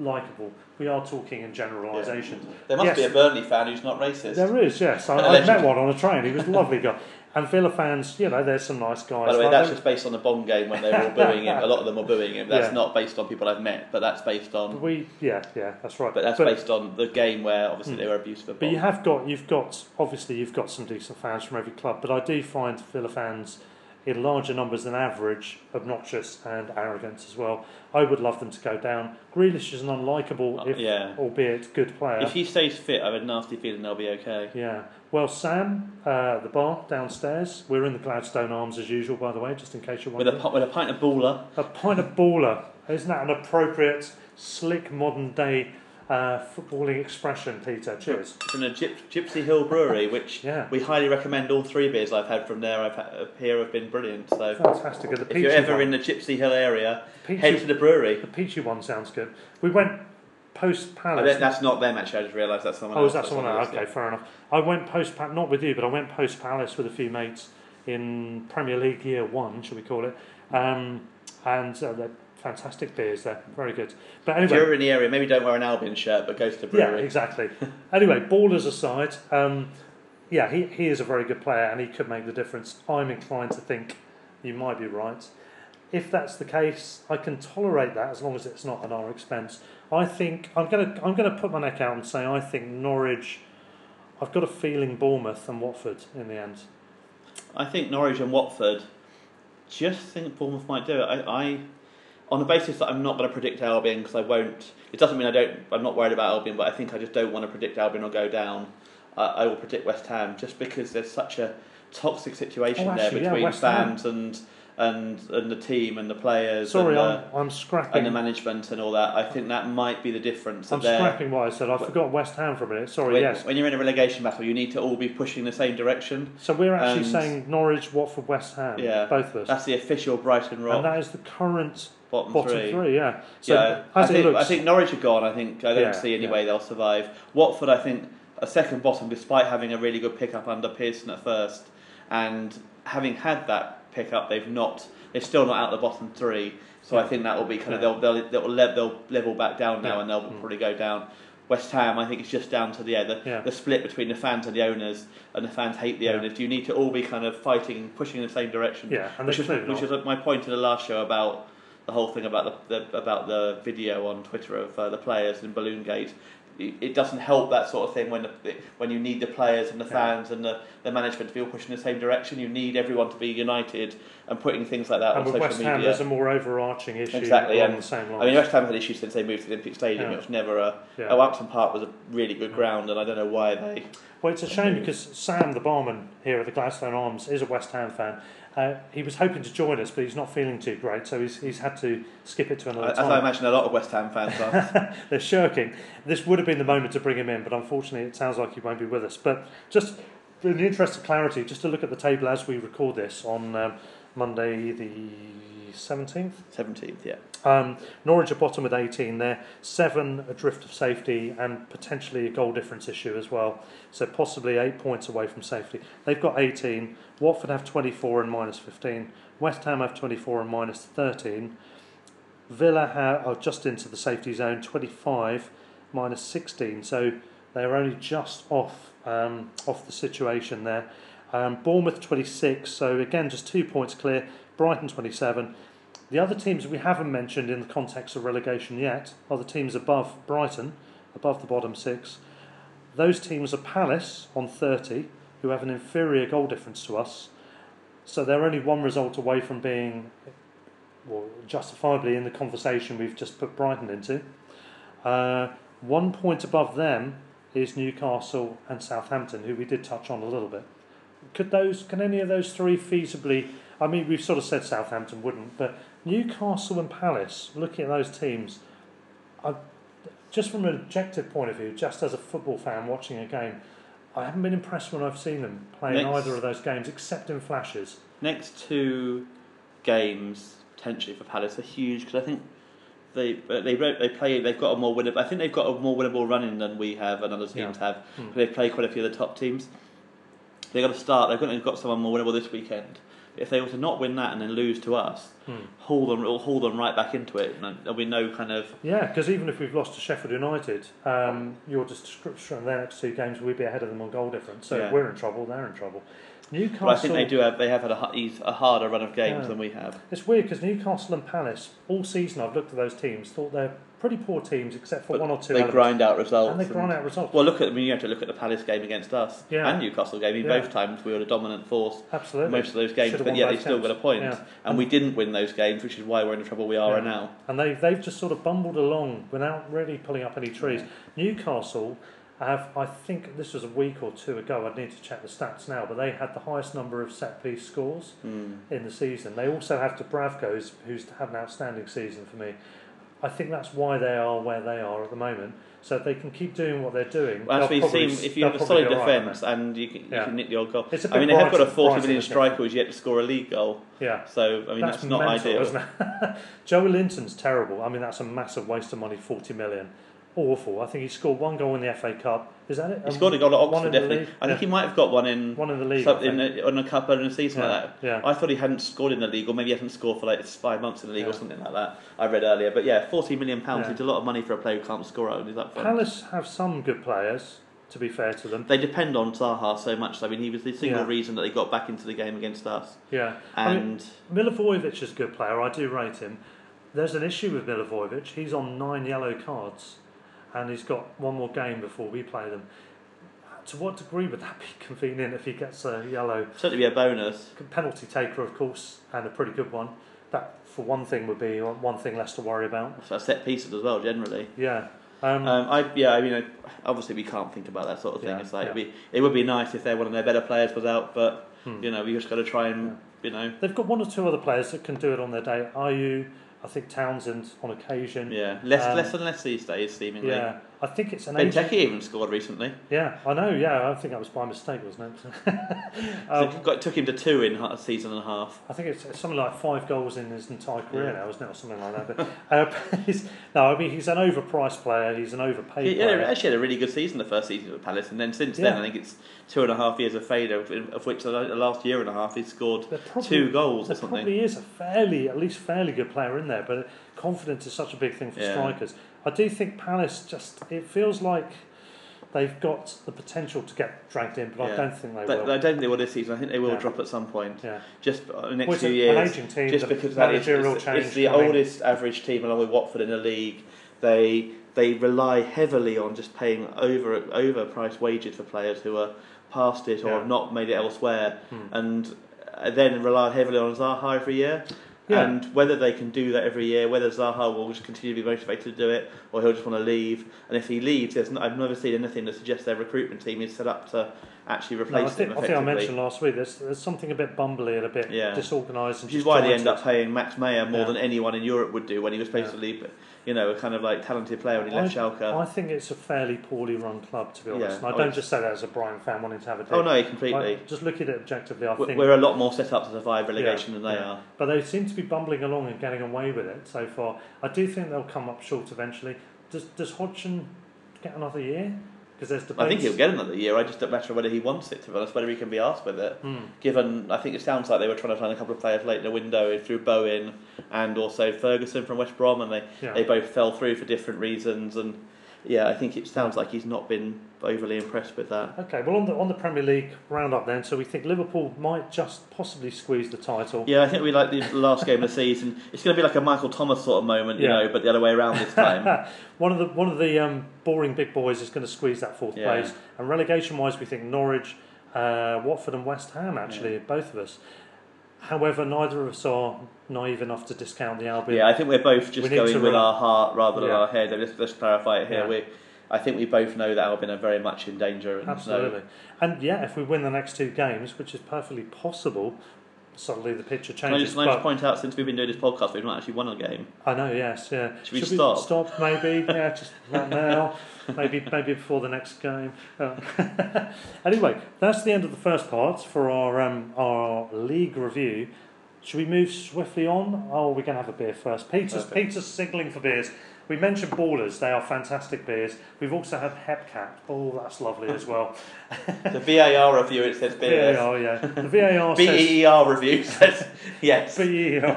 likeable, we are talking in generalisations. There must Yes, be a Burnley fan who's not racist. There is, yes. I, I met one on a train. He was a lovely guy. And Villa fans, you know, there's some nice guys. By the way, that's just based on the Bond game when they were all booing him. A lot of them were booing him. That's Yeah. not based on people I've met, but that's based on. we, yeah, yeah, that's right. But that's based on the game where obviously Hmm. they were abusive But you have got, you've got, obviously, you've got some decent fans from every club. But I do find Villa fans in larger numbers than average obnoxious and arrogant as well. I would love them to go down. Grealish is an unlikable, Uh, if, yeah. albeit good player. If he stays fit, I have a nasty feeling they'll be okay. yeah. Well, Sam, uh, the bar downstairs. We're in the Gladstone Arms as usual, by the way, just in case you're With a, with a pint of baller. A pint of baller. Isn't that an appropriate, slick, modern day uh, footballing expression, Peter? Cheers. from the Gyp- Gipsy Hill Brewery, which Yeah. we highly recommend. All three beers I've had from there I've had, here have been brilliant. So Fantastic. The if you're ever one- in the Gipsy Hill area, Peachy- head to the brewery. The peachy one sounds good. We went post Palace. that's not them actually. I just realised that's someone Oh, else. is that That's someone else? Okay, fair enough. I went post Palace, not with you, but I went post Palace with a few mates in Premier League Year One, shall we call it? Um, and uh, they're fantastic beers there, very good. But anyway, If you're in the area, maybe don't wear an Albion shirt, but go to the yeah, exactly. anyway, ballers aside, um, yeah, he, he is a very good player and he could make the difference. I'm inclined to think you might be right. If that's the case, I can tolerate that as long as it's not at our expense. I think I'm gonna I'm gonna put my neck out and say I think Norwich. I've got a feeling Bournemouth and Watford in the end. I think Norwich and Watford. Just think Bournemouth might do it. I, I on the basis that I'm not going to predict Albion because I won't. It doesn't mean I don't. I'm not worried about Albion, but I think I just don't want to predict Albion or go down. I, I will predict West Ham just because there's such a toxic situation Oh, there actually, yeah, between Ham. fans and and and the team and the players Sorry, and, I'm, the, I'm scrapping. and the management and all that. I think that might be the difference. I'm scrapping what I said. I forgot West Ham for a minute. Sorry, when, yes. when you're in a relegation battle, you need to all be pushing the same direction. So we're actually and- saying Norwich, Watford, West Ham. Yeah, both of us. That's the official Brighton Rock and that is the current bottom, bottom three. three. yeah. So yeah, as I it think, looks, I think Norwich are gone. I think I don't Yeah, see any yeah. way they'll survive. Watford, I think, a second bottom, despite having a really good pickup under Pearson at first, and having had that pickup, they've not. They're still not out of the bottom three. So I think that will be kind of they'll they'll they'll, le- they'll level back down now, Yeah. and they'll Mm. probably go down. West Ham, I think it's just down to the, yeah, the Yeah. the split between the fans and the owners, and the fans hate the Yeah. owners. You need to all be kind of fighting, and pushing in the same direction. Yeah, and which is which is my point in the last show about the whole thing about the, the about the video on Twitter of uh, the players in Balloon Gate. It doesn't help that sort of thing when the, when you need the players and the Yeah. fans and the, the management to be all pushing in the same direction. You need everyone to be united and putting things like that and on with social West media. Ham, there's a more overarching issue Exactly, along and the same lines. I mean, West Ham had issues since they moved to the Olympic Stadium. Yeah. It was never a. Yeah. Oh, Upton Park was a really good ground, and I don't know why they. Well, it's a shame mm. because Sam, the barman here at the Gladstone Arms, is a West Ham fan, Uh, he was hoping to join us, but he's not feeling too great, so he's, he's had to skip it to another As time. I imagine a lot of West Ham fans are. They're shirking. This would have been the moment to bring him in, but unfortunately, it sounds like he won't be with us. But just in the interest of clarity, just to look at the table as we record this on um, Monday, the 17th. 17th, yeah. Um, Norwich are bottom with 18 there, seven adrift of safety, and potentially a goal difference issue as well. So possibly eight points away from safety. They've got 18. Watford have 24 and minus 15. West Ham have 24 and minus 13. Villa have, are just into the safety zone, 25 minus 16. So they're only just off um, off the situation there. Um, Bournemouth 26, so again just two points clear. Brighton 27. The other teams we haven't mentioned in the context of relegation yet are the teams above Brighton, above the bottom six. Those teams are Palace on 30, who have an inferior goal difference to us. So they're only one result away from being, well, justifiably in the conversation we've just put Brighton into. Uh, one point above them is Newcastle and Southampton, who we did touch on a little bit. Could those? Can any of those three feasibly? I mean, we've sort of said Southampton wouldn't, but Newcastle and Palace. Looking at those teams, I, just from an objective point of view, just as a football fan watching a game, I haven't been impressed when I've seen them playing Next. either of those games, except in flashes. Next two games potentially for Palace are huge because I think they they they play they've got a more winnable. I think they've got a more winnable running than we have and other teams Yeah. have. Hmm. They play quite a few of the top teams. They've got to start. They've got, they've got someone more winnable this weekend. If they were to not win that and then lose to us, haul them it'll haul them right back into it. And there'll be no kind of Yeah, because even if we've lost to Sheffield United, um, your description of their next two games, we'd be ahead of them on goal difference. So Yeah. if we're in trouble, they're in trouble. Newcastle. But I think they do have they have had a, a harder run of games Yeah. than we have. It's weird because Newcastle and Palace all season I've looked at those teams, thought they're pretty poor teams except for But one or two. they elements. grind out results. and they grind out results. Well, look at I mean, you have to look at the Palace game against us Yeah. and Newcastle game. In Yeah. both times, we were a dominant force. Absolutely. Most of those games, Should've but yet they still games. got a point. Yeah. And we didn't win those games, which is why we're in the trouble we are Yeah. now. And they've they've just sort of bumbled along without really pulling up any trees. Newcastle have, I think this was a week or two ago. I'd need to check the stats now, but they had the highest number of set piece scores Hmm. in the season. They also have Dubravka's, who's had an outstanding season for me. I think that's why they are where they are at the moment. So if they can keep doing what they're doing, Well, as we've seen, if you have a solid be all right, won't defence they? and you can, you Yeah. can nick the odd goal. I mean, they have got a Brighton- 40 Brighton, million striker who's yet to score a league goal. Yeah. So, I mean, that's, not mental, ideal. isn't it? Joelinton's terrible. I mean, that's a massive waste of money. Forty million, awful. I think he scored one goal in the FA Cup. Is that it? He scored a goal at One Oxford, in the definitely. I think Yeah. he might have got one in One in the league, in a, on a cup in a season Yeah, like that. yeah. I thought he hadn't scored in the league, or maybe he hasn't scored for like five months in the league or something like that. I read earlier, but yeah, forty million pounds Yeah. is a lot of money for a player who can't score out. Is that fun? Palace have some good players. To be fair to them, They depend on Zaha so much. I mean, he was the single Yeah. reason that they got back into the game against us. yeah. I mean, And Milivojevic is a good player. I do rate him. There's an issue with Milivojevic. He's on nine yellow cards, and he's got one more game before we play them. To what degree would that be convenient if he gets a yellow? certainly be a bonus. penalty taker, of course, and a pretty good one. That, for one thing, would be one thing less to worry about. So set pieces as well, generally. Yeah. Um, Um, I yeah, I mean, obviously we can't think about that sort of thing. Yeah, it's like yeah. we, it would be nice if they're one of their better players was out, but Hmm. you know we just got to try and you know they've got one or two other players that can do it on their day. Are you? I think Townsend on occasion. yeah less Um, less and less these days seemingly. Yeah. I think it's an Benteke even scored recently. Yeah, I know. Yeah, I think that was by mistake, wasn't it? Um, it got, took him to two in a season and a half. I think it's, it's something like five goals in his entire career now, isn't it, or something like that. But uh, he's, no, I mean he's an overpriced player. He's an overpaid yeah, player. actually had a really good season the first season with Palace, and then since then Yeah. I think it's two and a half years of failure, of, of which the last year and a half he's scored probably- two goals or something. probably is a fairly, at least fairly good player in there, but confidence is such a big thing for Yeah. strikers. I do think Palace just, it feels like they've got the potential to get dragged in, but I don't think they But will. I don't think they will this season. I think they will Yeah. drop at some point. Yeah. Just uh, next it's few years. team, just because that is it's, it's the coming. oldest average team along with Watford in the league. They they rely heavily on just paying over overpriced wages for players who are past it or Yeah. have not made it elsewhere, Hmm. and uh, then rely heavily on Zaha every year. Yeah. And whether they can do that every year, whether Zaha will just continue to be motivated to do it, or he'll just want to leave. And if he leaves, there's n- I've never seen anything that suggests their recruitment team is set up to actually No, replace I, think, him I think I mentioned last week there's, there's something a bit bumbly and a bit Yeah. disorganised. and Which is why they end up paying Max Meyer more Yeah. than anyone in Europe would do when he was supposed to leave. You know, a kind of like talented player when he left I, Schalke. I think it's a fairly poorly run club, to be honest. Yeah. And I Oh, don't just say that as a Brian fan wanting to have a oh dig. no, completely. Just look at it objectively, I We- think. We're a lot more set up to survive relegation Yeah, than they yeah. are. But they seem to be bumbling along and getting away with it so far. I do think they'll come up short eventually. Does Does Hodgson get another year? Because there's debates. I think he'll get another year. I just don't matter whether he wants it to be honest, whether he can be asked with it. Hmm. Given, I think it sounds like they were trying to find a couple of players late in the window through Bowen and also Ferguson from West Brom, and they, Yeah. they both fell through for different reasons. And yeah, I think it sounds like he's not been overly impressed with that. Okay, well on the on the Premier League roundup then, so we think Liverpool might just possibly squeeze the title. Yeah, I think we like the last game of the season. It's going to be like a Michael Thomas sort of moment, you Yeah. know, but the other way around this time. one of the one of the um, boring big boys is going to squeeze that fourth Yeah. place. And relegation wise, we think Norwich, uh, Watford, and West Ham actually, both of us. However, neither of us are naive enough to discount the Albion. Yeah, I think we're both just need going with our heart rather than Yeah. our head. Let's, let's clarify it here. Yeah. We, I think we both know that Albion are very much in danger. And Absolutely. And yeah, if we win the next two games, which is perfectly possible, suddenly the picture Can I changes. just, can I just point out, since we've been doing this podcast, we've not actually won a game. I know, yes, yeah. Should we stop? stop, maybe? Yeah, just right now. maybe, maybe before the next game. Uh, anyway, that's the end of the first part for our um, our league review. Should we move swiftly on? Oh, we're going to have a beer first. Peter's, Perfect. Peter's signaling for beers. We mentioned Ballers, they are fantastic beers. We've also had Hepcat. Oh, that's lovely as well. The VAR review, it says BS. VAR, yeah. The VAR B says E E R review says yes. VAR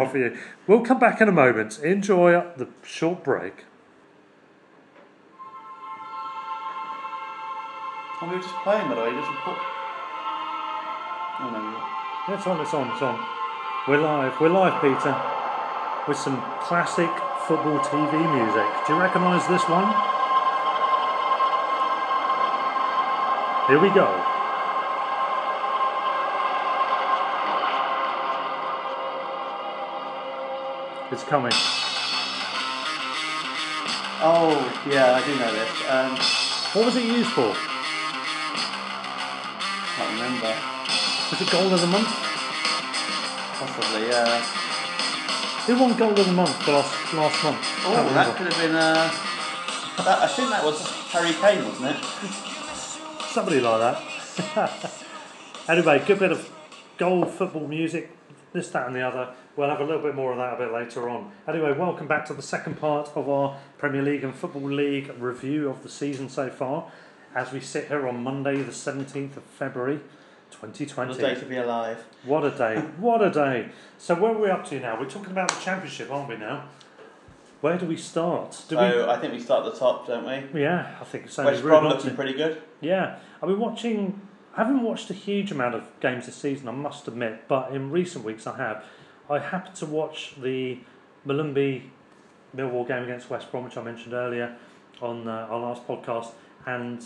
review. We'll come back in a moment. Enjoy the short break. Oh, we were just playing, by the way. Just report. Oh, no, you're- It's on, it's on, it's on. We're live, we're live, Peter, with some classic football TV music. Do you recognise this one? Here we go. It's coming. Oh, yeah, I do know this. Um, What was it used for? I can't remember. Was it Goal of the Month? Possibly, yeah. Who won Goal of the Month for last, last month? Oh, that remember. could have been. Uh, that, I think that was Harry Kane, wasn't it? Somebody like that. anyway, good bit of goal football music, this, that, and the other. We'll have a little bit more of that a bit later on. Anyway, welcome back to the second part of our Premier League and Football League review of the season so far. As we sit here on Monday, the 17th of February, What a day to be alive. What a day! What a day! So where are we up to now? We're talking about the championship, aren't we now? Where do we start? Do So I think we start at the top, don't we? we? Yeah, I think it's West Brom looking pretty good. Yeah, I've been watching. I haven't watched a huge amount of games this season, I must admit, but in recent weeks I have. I happened to watch the Malumbi Millwall game against West Brom, which I mentioned earlier on uh, our last podcast, and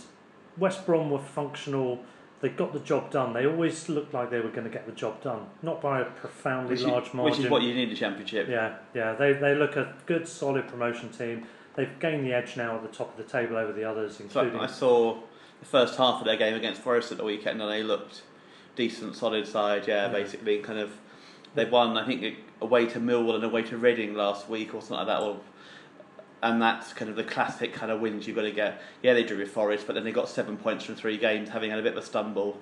West Brom were functional. They got the job done. They always looked like they were going to get the job done, not by a profoundly Which is, large margin. which is what you need in the Championship. Yeah, yeah. They they look a good, solid promotion team. They've gained the edge now at the top of the table over the others, So including. I saw the first half of their game against Forest at the weekend, and they looked decent, solid side. Yeah, Yeah. basically, kind of. They won, I think, away to Millwall and away to Reading last week, or something like that. Or, and that's kind of the classic kind of wins you've got to get. Yeah, they drew with Forest, but then they got seven points from three games, having had a bit of a stumble,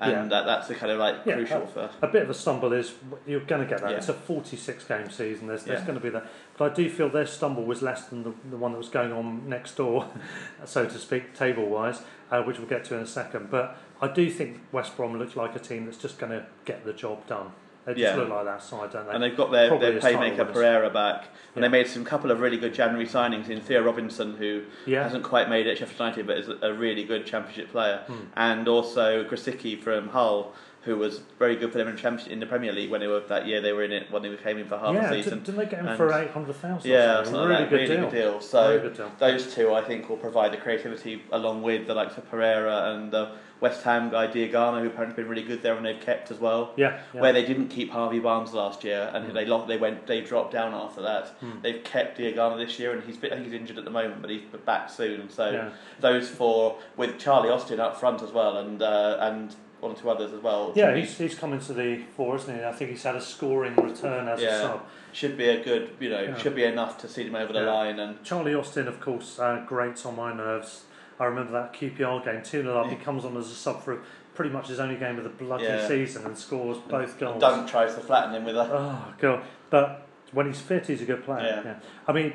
and Yeah. that, that's the kind of like Yeah, crucial a, for. a bit of a stumble is you're going to get that. Yeah. It's a 46 game season. There's, there's going to be that. But I do feel their stumble was less than the, the one that was going on next door, so to speak, table wise, uh, which we'll get to in a second. But I do think West Brom looks like a team that's just going to get the job done. They just Yeah. look like that side, don't they? And they've got their, Probably their playmaker. Pereira back, and Yeah. they made some couple of really good January signings in Theo Robinson, who Yeah. hasn't quite made it at Sheffield United, but is a, really good Championship player, Hmm. and also Grosicki from Hull, who was very good for them in, in the Premier League when they were that year they were in it when they came in for half yeah, the season. didn't they get him And- for eight hundred thousand? Yeah, a something really, like that. good, really deal. good deal. So good deal. those two, I think, will provide the creativity along with the likes of Pereira and the West Ham guy Diangana, who apparently been really good there and they've kept as well. Yeah, yeah. Where they didn't keep Harvey Barnes last year and they lost, they went they dropped down after that. Hmm. They've kept Diangana this year and he's bit- I think he's injured at the moment, but he's back soon. So Yeah. those four with Charlie Austin up front as well and uh, and one or two others as well. Yeah, he's, he's coming to the fore, isn't he? I think he's had a scoring return as a sub. should be a good you know Yeah. should be enough to see them over the Yeah. line and Charlie Austin, of course, uh, grates on my nerves. I remember that QPR game, 2 0 up. He comes on as a sub for pretty much his only game of the bloody Yeah. season and scores both goals. Dunk tries to flatten him with a Oh, God. But when he's fit, he's a good player. Yeah. I mean,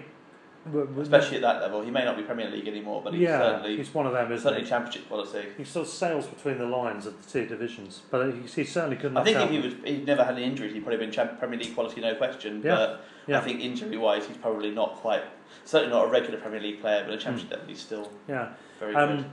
especially at that level. He may not be Premier League anymore, but he's yeah, certainly he's one of them, isn't certainly he? Championship quality. He sort of sails between the lines of the two divisions, but he's, he's certainly couldn't. I think if he was, he'd never had an injury, he'd probably been champ- Premier League quality, no question. Yeah, But yeah. I think injury-wise, he's probably not quite, certainly not a regular Premier League player, but a Championship level, he's still Yeah. very Um, good.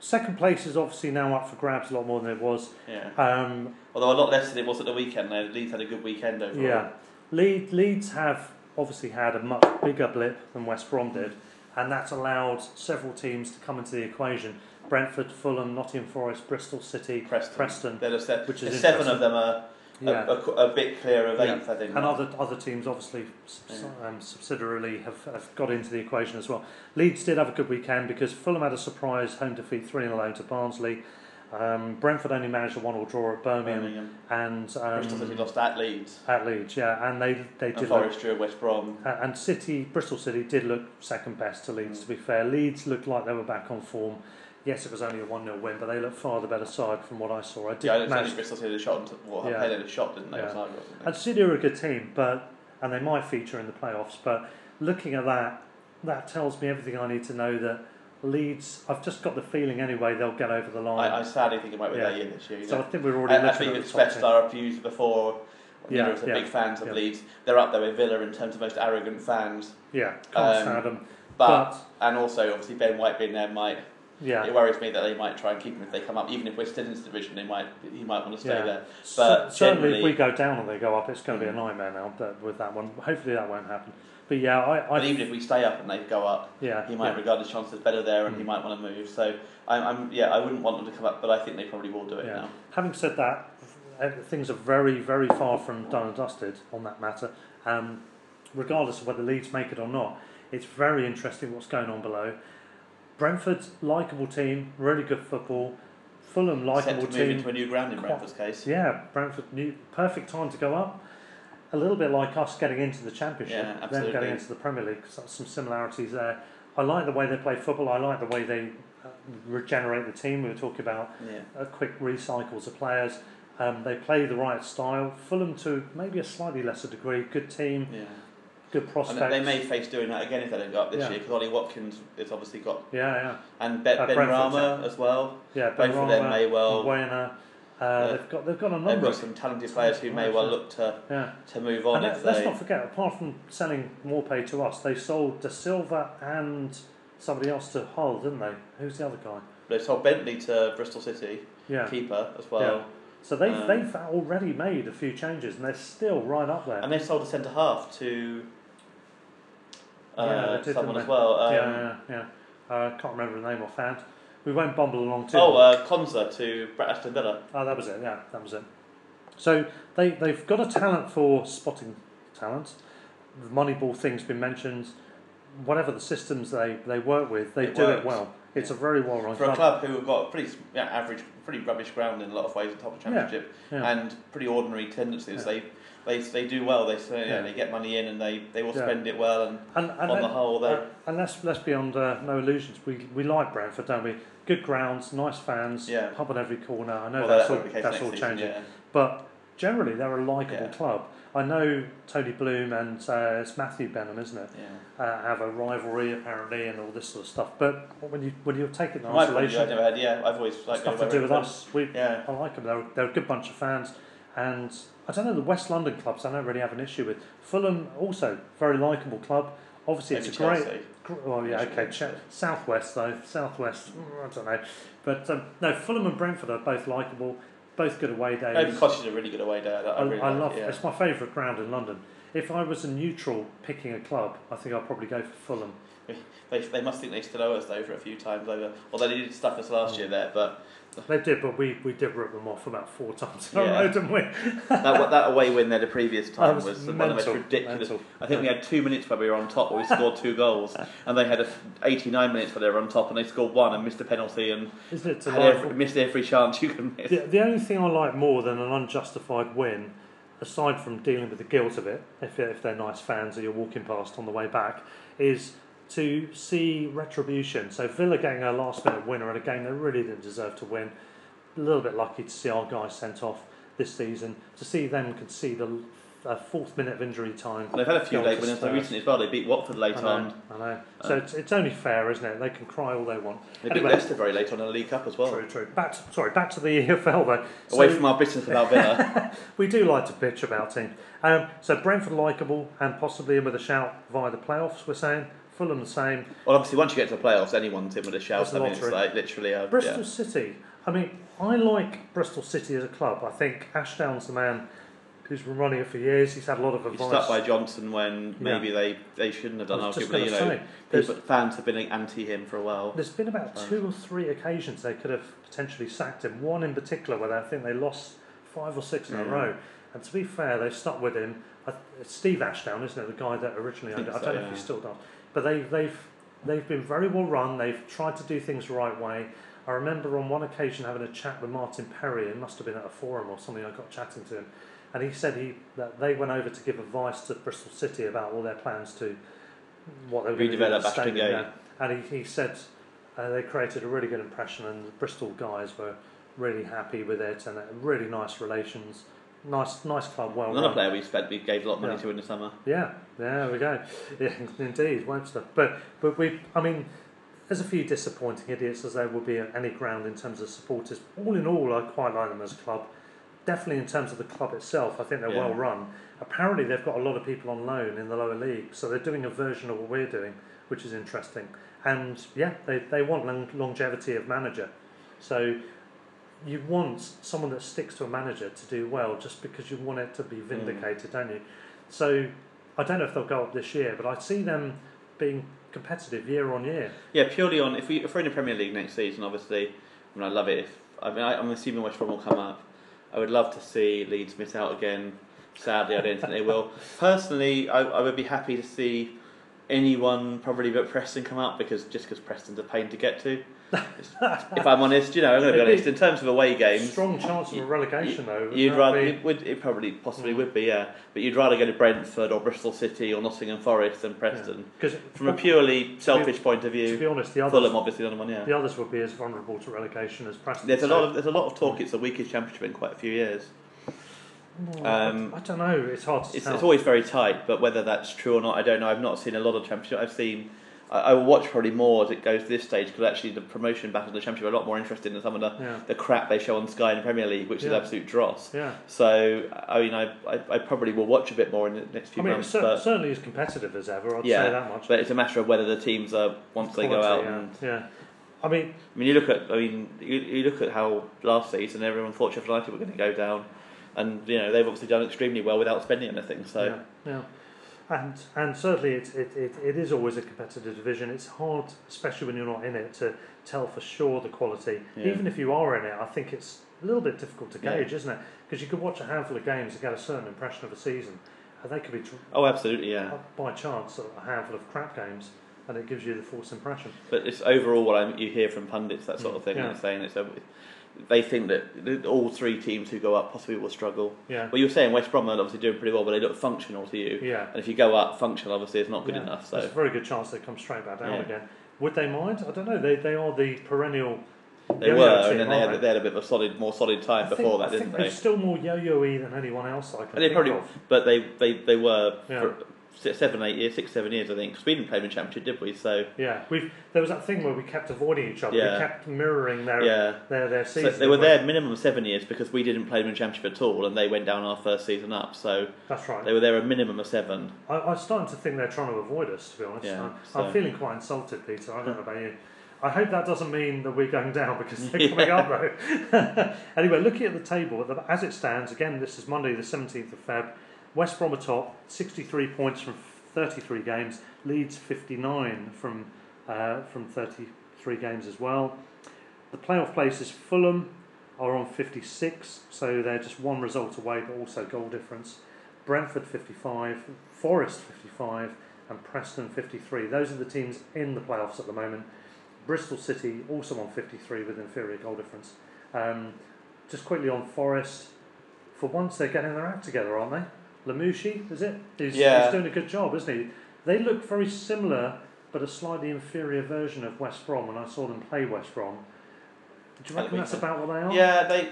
second place is obviously now up for grabs a lot more than it was. Yeah. Um, Although a lot less than it was at the weekend. Leeds had a good weekend overall. Yeah, Leeds, Leeds have obviously had a much bigger blip than West Brom did, and that's allowed several teams to come into the equation. Brentford, Fulham, Nottingham Forest, Bristol City, Preston. Se- which is seven of them are Yeah. a, a, a bit clear of Yeah. eighth, I think. And other other teams obviously Yeah. um, subsidiarily have, have got into the equation as well. Leeds did have a good weekend because Fulham had a surprise home defeat 3 0 to Barnsley. Um, Brentford only managed a 1 all draw at Birmingham, Birmingham. and um, Bristol City lost at Leeds. at Leeds, yeah, and they they And did look Forest drew West Brom. Uh, and City, Bristol City did look second best to Leeds, Mm. to be fair. Leeds looked like they were back on form. Yes, it was only a 1 0 win, but they looked far the better side from what I saw. I did Yeah, I manage- Bristol City had a shot. Into, well, Yeah. had a shot, didn't they? Yeah. or something, or something. And City are a good team, but and they might feature in the playoffs. But looking at that, that tells me everything I need to know that Leeds, I've just got the feeling anyway, they'll get over the line. I, I sadly think it might be Yeah. their year this year. you so know. I think we're already I, I think at it's the top expressed 10. our views before. Yeah, us are yeah, big fans of yeah. Leeds. They're up there with Villa in terms of most arrogant fans. Yeah, can't Um, stand them. But, But- and also obviously Ben White being there might. Yeah. It worries me that they might try and keep him if they come up. Even if we're still in this division, they might he might want to stay Yeah. there. But certainly, if we go down and they go up, it's going to be a Mm. nightmare now. But with that one, hopefully that won't happen. But yeah, I, I but even if we stay up and they go up, yeah, he might yeah. regard his chances better there, and he Mm. might want to move. So I'm, I'm yeah, I wouldn't want them to come up, but I think they probably will do it Yeah. now. Having said that, uh, things are very, very far from done and dusted on that matter. Um, regardless of whether Leeds make it or not, it's very interesting what's going on below. Brentford's likable team, really good football. Fulham likable team. Set to move into a new ground in Brentford's case. Yeah, Brentford, new, perfect time to go up. A little bit like us getting into the Championship, Yeah, absolutely. getting into the Premier League. So some similarities there. I like the way they play football. I like the way they uh, regenerate the team. We were talking about Yeah. uh, quick recycles of players. Um, they play the right style. Fulham to maybe a slightly lesser degree. Good team, Yeah. good And they may face doing that again if they don't go up this Yeah. year because Ollie Watkins has obviously got Yeah, yeah, and Ben, Uh, ben Brentford, Rama as well. yeah. Both of them may well-. Uh, Yeah. They've got they've got a They've number. got Of, some talented players who may well look to yeah. to move on let, let's not forget, apart from selling Maupay to us, they sold De Silva and somebody else to Hull, didn't they? Who's the other guy? They sold Bentley to Bristol City, Yeah. keeper as well, Yeah. So they've Um, they've already made a few changes, and they're still right up there. and they sold a centre half to uh, Yeah, did, someone as well. Um, yeah, yeah, yeah. Uh, can't remember the name offhand. We won't bumble along too. Oh, uh, Konsa to Brett Aston Villa. Oh, that was it. Yeah, that was it. So they they've got a talent for spotting talent. The Moneyball thing's been mentioned. Whatever the systems they, they work with, they It do it well. It's a very well run For a club. club who have got a pretty yeah, average, pretty rubbish ground in a lot of ways at top of the Yeah, championship, yeah. and pretty ordinary tendencies, Yeah. they they they do well. They say, yeah, they get money in and they, they will spend it well. And And, and on the whole, they uh, and let's let's be under no illusions. We we like Brentford, don't we? Good grounds, nice fans, Yeah. pub on every corner. I know well, that's that all won't be the case that's all season, changing, yeah. but generally they're a likable club. I know Tony Bloom and uh, it's Matthew Benham, isn't it? Yeah. Uh, have a rivalry apparently and all this sort of stuff. But when you when you take it in From my point of view, isolation, I've never had. Yeah, I've always liked nothing to do with us. We, Yeah. I like them. They're, they're a good bunch of fans. And I don't know, the West London clubs I don't really have an issue with. Fulham, also, very likeable club. Obviously, Maybe it's a great. Chelsea. gr- Well, yeah, okay. Ch- Southwest, though. Southwest, mm, I don't know. But um, no, Fulham and Brentford are both likeable. both good away days. Cottage is a really good away day. I, I, I, really I like love. yeah. It's my favourite ground in London. If I was a neutral picking a club, I think I'd probably go for Fulham. They, they must think they still owe us though for a few times over. Although they did stuff us last year there, but They did, but we, we did rip them off about four times in a Yeah. row, didn't we? that that away win there the previous time was was, one of the most ridiculous. mental. I think we had two minutes where we were on top, where we scored two goals, and they had a 89 minutes where they were on top, and they scored one and missed a penalty and every, missed every chance you can miss. The, the only thing I like more than an unjustified win, aside from dealing with the guilt of it, if, if they're nice fans that you're walking past on the way back, is to see retribution. So Villa getting a last minute winner at a game they really didn't deserve to win. A little bit lucky to see our guys sent off this season. To see them concede a, a fourth minute of injury time. They've had a few late winners recently as well. They beat Watford late I know, on. I know. So it's, it's only fair, isn't it? They can cry all they want. They beat Leicester very late on in the League Cup as well. True, true. Back to, sorry, back to the EFL though. Away So- from our business about Villa. we do like to bitch about teams. Um, so Brentford likeable and possibly in with a shout via the playoffs. We're saying Fulham the same. well, obviously, once you get to the playoffs, anyone's in with a shout. I mean, it's like literally a Bristol yeah. City. I mean, I like Bristol City as a club. I think Lansdown's the man who's been running it for years. He's had a lot of He's advice. stuck by Johnson when Yeah. maybe they, they shouldn't have done. I was just Arguably, you know, say, people, fans have been anti him for a while. There's been about two or three occasions they could have potentially sacked him. One in particular where I think they lost five or six in a mm. row. And to be fair, they've stuck with him. Steve Lansdown, isn't it, the guy that originally owned it? I don't so, know if he still does. But they've, they've they've been very well run. They've tried to do things the right way. I remember on one occasion having a chat with Martin Perry. It must have been at a forum or something. I got chatting to him, and he said he that they went over to give advice to Bristol City about all their plans to what they were going to do Redevelop Ashton Gate. yeah. And he, he said uh, they created a really good impression, and the Bristol guys were really happy with it, and uh, really nice relations. Nice, nice club. Well Another run. player we spent, we gave a lot of money Yeah. to in the summer. Yeah, there we go. Yeah, indeed, Webster. But but we, I mean, there's a few disappointing idiots as there will be at any ground in terms of supporters. All in all, I quite like them as a club. Definitely in terms of the club itself, I think they're Yeah. well run. Apparently, they've got a lot of people on loan in the lower league, so they're doing a version of what we're doing, which is interesting. And yeah, they they want long, longevity of manager, so. You want someone that sticks to a manager to do well, just because you want it to be mm. vindicated, don't you? So I don't know if they'll go up this year, but I see them being competitive year on year. Yeah, purely on if we if we're in the Premier League next season, obviously, I mean I love it. If I mean I, I'm assuming West Brom will come up. I would love to see Leeds miss out again. Sadly, I don't think they will. Personally, I, I would be happy to see anyone probably but Preston come up because just because Preston's a pain to get to. if I'm honest, you know, I'm going to be honest. In terms of away games, Strong chance of a relegation, though. You'd rather be- it would it probably possibly mm. would be yeah, but you'd rather go to Brentford or Bristol City or Nottingham Forest than Preston. 'Cause From a purely selfish point of view, to be honest, the others, Fulham obviously the other one. Yeah, the others would be as vulnerable to relegation as Preston. there's a so- lot of there's a lot of talk. Mm. It's the weakest championship in quite a few years. Oh, um, I, I don't know. It's hard to It's, tell. it's always very tight, but whether that's true or not, I don't know. I've not seen a lot of championship. I've seen. I, I will watch probably more as it goes to this stage because actually the promotion battle of the championship are a lot more interesting than some of the, Yeah. the crap they show on Sky in the Premier League, which is absolute dross. yeah. So I mean, I, I I probably will watch a bit more in the next few months. I mean, months, it's cer- but certainly as competitive as ever. I'd yeah, say that much. but it's a matter of whether the teams are once they go out Quality, and. yeah. yeah. I mean, I mean, you look at. I mean, you, you look at how last season everyone thought Sheffield United were going to go down, and you know they've obviously done extremely well without spending anything. So yeah, yeah. And and certainly it, it, it, it is always a competitive division. It's hard, especially when you're not in it, to tell for sure the quality. Yeah. Even if you are in it, I think it's a little bit difficult to Yeah. gauge, isn't it? Because you could watch a handful of games and get a certain impression of a season, and they could be dr- oh, absolutely, yeah. Uh, by chance a handful of crap games, and it gives you the false impression. But it's overall what I, you hear from pundits, that sort mm, of thing, Yeah. and they're saying it's they think that all three teams who go up possibly will struggle. Yeah. Well, you were saying West Brom are obviously doing pretty well, but they look functional to you. Yeah. And if you go up, functional obviously is not good Yeah. enough. There's So a very good chance they come straight back down Yeah. again. Would they mind? I don't know. They they are the perennial. they yo-yo were, team, and then they had, they had a bit of a solid, more solid time I before think, that, I didn't they? they're still more yo-yo-y than anyone else I can And they think probably, of. but they, they, they were Yeah. for seven, eight years, six, seven years, I think. 'cause we didn't play in the championship, did we? So Yeah, we've there was that thing where we kept avoiding each other. Yeah. We kept mirroring their Yeah. their their So they were we? there minimum seven years because we didn't play in the championship at all, and they went down our first season up. So That's right. they were there a minimum of seven. I, I'm starting to think they're trying to avoid us. To be honest, Yeah, I'm, so- I'm feeling quite insulted, Peter. I don't know about you. I hope that doesn't mean that we're going down because they're coming up though. anyway, looking at the table, as it stands, again, this is Monday the 17th of Feb. West Brom are top, 63 points from 33 games. Leeds 59 from uh, from 33 games as well. The playoff places, Fulham are on 56, so they're just one result away, but also goal difference. Brentford 55, Forest 55, and Preston 53. Those are the teams in the playoffs at the moment. Bristol City also on 53 with inferior goal difference. Um, just quickly on Forest, for once they're getting their act together, aren't they? Lamouchi, is it? He's, Yeah. he's doing a good job, isn't he? They look very similar, but a slightly inferior version of West Brom when I saw them play West Brom. Do you reckon that's about what they are? Yeah, they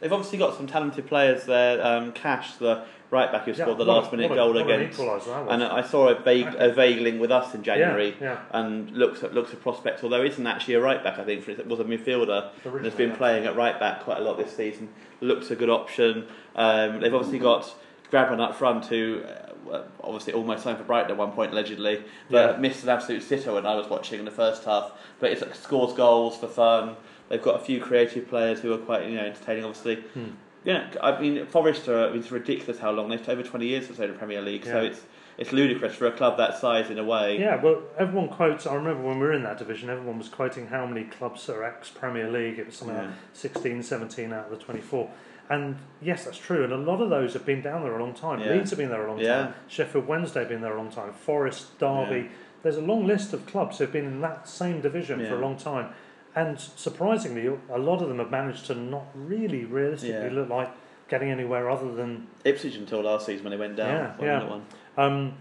they've obviously got some talented players there. Um, Cash, the right back who Yeah, scored the what a- last minute a- goal an against. was. And I saw a vague a vague link with us in January, yeah. and looks at looks a prospect. Although isn't actually a right back, I think for it was a midfielder and has been yeah. playing at right back quite a lot this season. Looks a good option. Um, they've obviously got Grabban up front who. Uh, obviously, almost signed for Brighton at one point allegedly, but Yeah. missed an absolute sitter when I was watching in the first half. But it scores goals for fun. They've got a few creative players who are quite you know entertaining. Obviously, Hmm. yeah. I mean, Forest are. It's ridiculous how long they've over twenty years since they're in the Premier League. So it's it's ludicrous for a club that size in a way. Yeah, well, everyone quotes. I remember when we were in that division, everyone was quoting how many clubs are ex Premier League. It was something Yeah. like 16, 17 out of the 24. And yes, that's true. And a lot of those have been down there a long time. Yeah. Leeds have been there a long Yeah. time. Sheffield Wednesday have been there a long time. Forest, Derby. Yeah. There's a long list of clubs who've been in that same division for a long time. And surprisingly, a lot of them have managed to not really realistically look like getting anywhere other than Ipswich until last season when they went down. Yeah, yeah. one. um,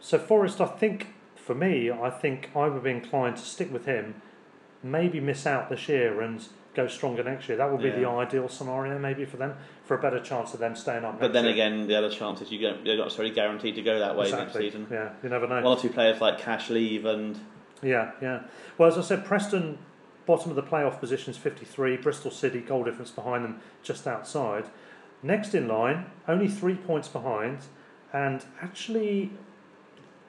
so Forest, I think for me, I think I would be inclined to stick with him, maybe miss out this year and go stronger next year. That would be the ideal scenario, maybe for them, for a better chance of them staying up. But then year. again, the other chances you get, you're not necessarily guaranteed to go that way next season. Yeah, you never know. One or two players like Cash leave, and Yeah, yeah. Well, as I said, Preston, bottom of the playoff positions, 53. Bristol City, goal difference behind them, just outside. Next in line, only three points behind. And actually,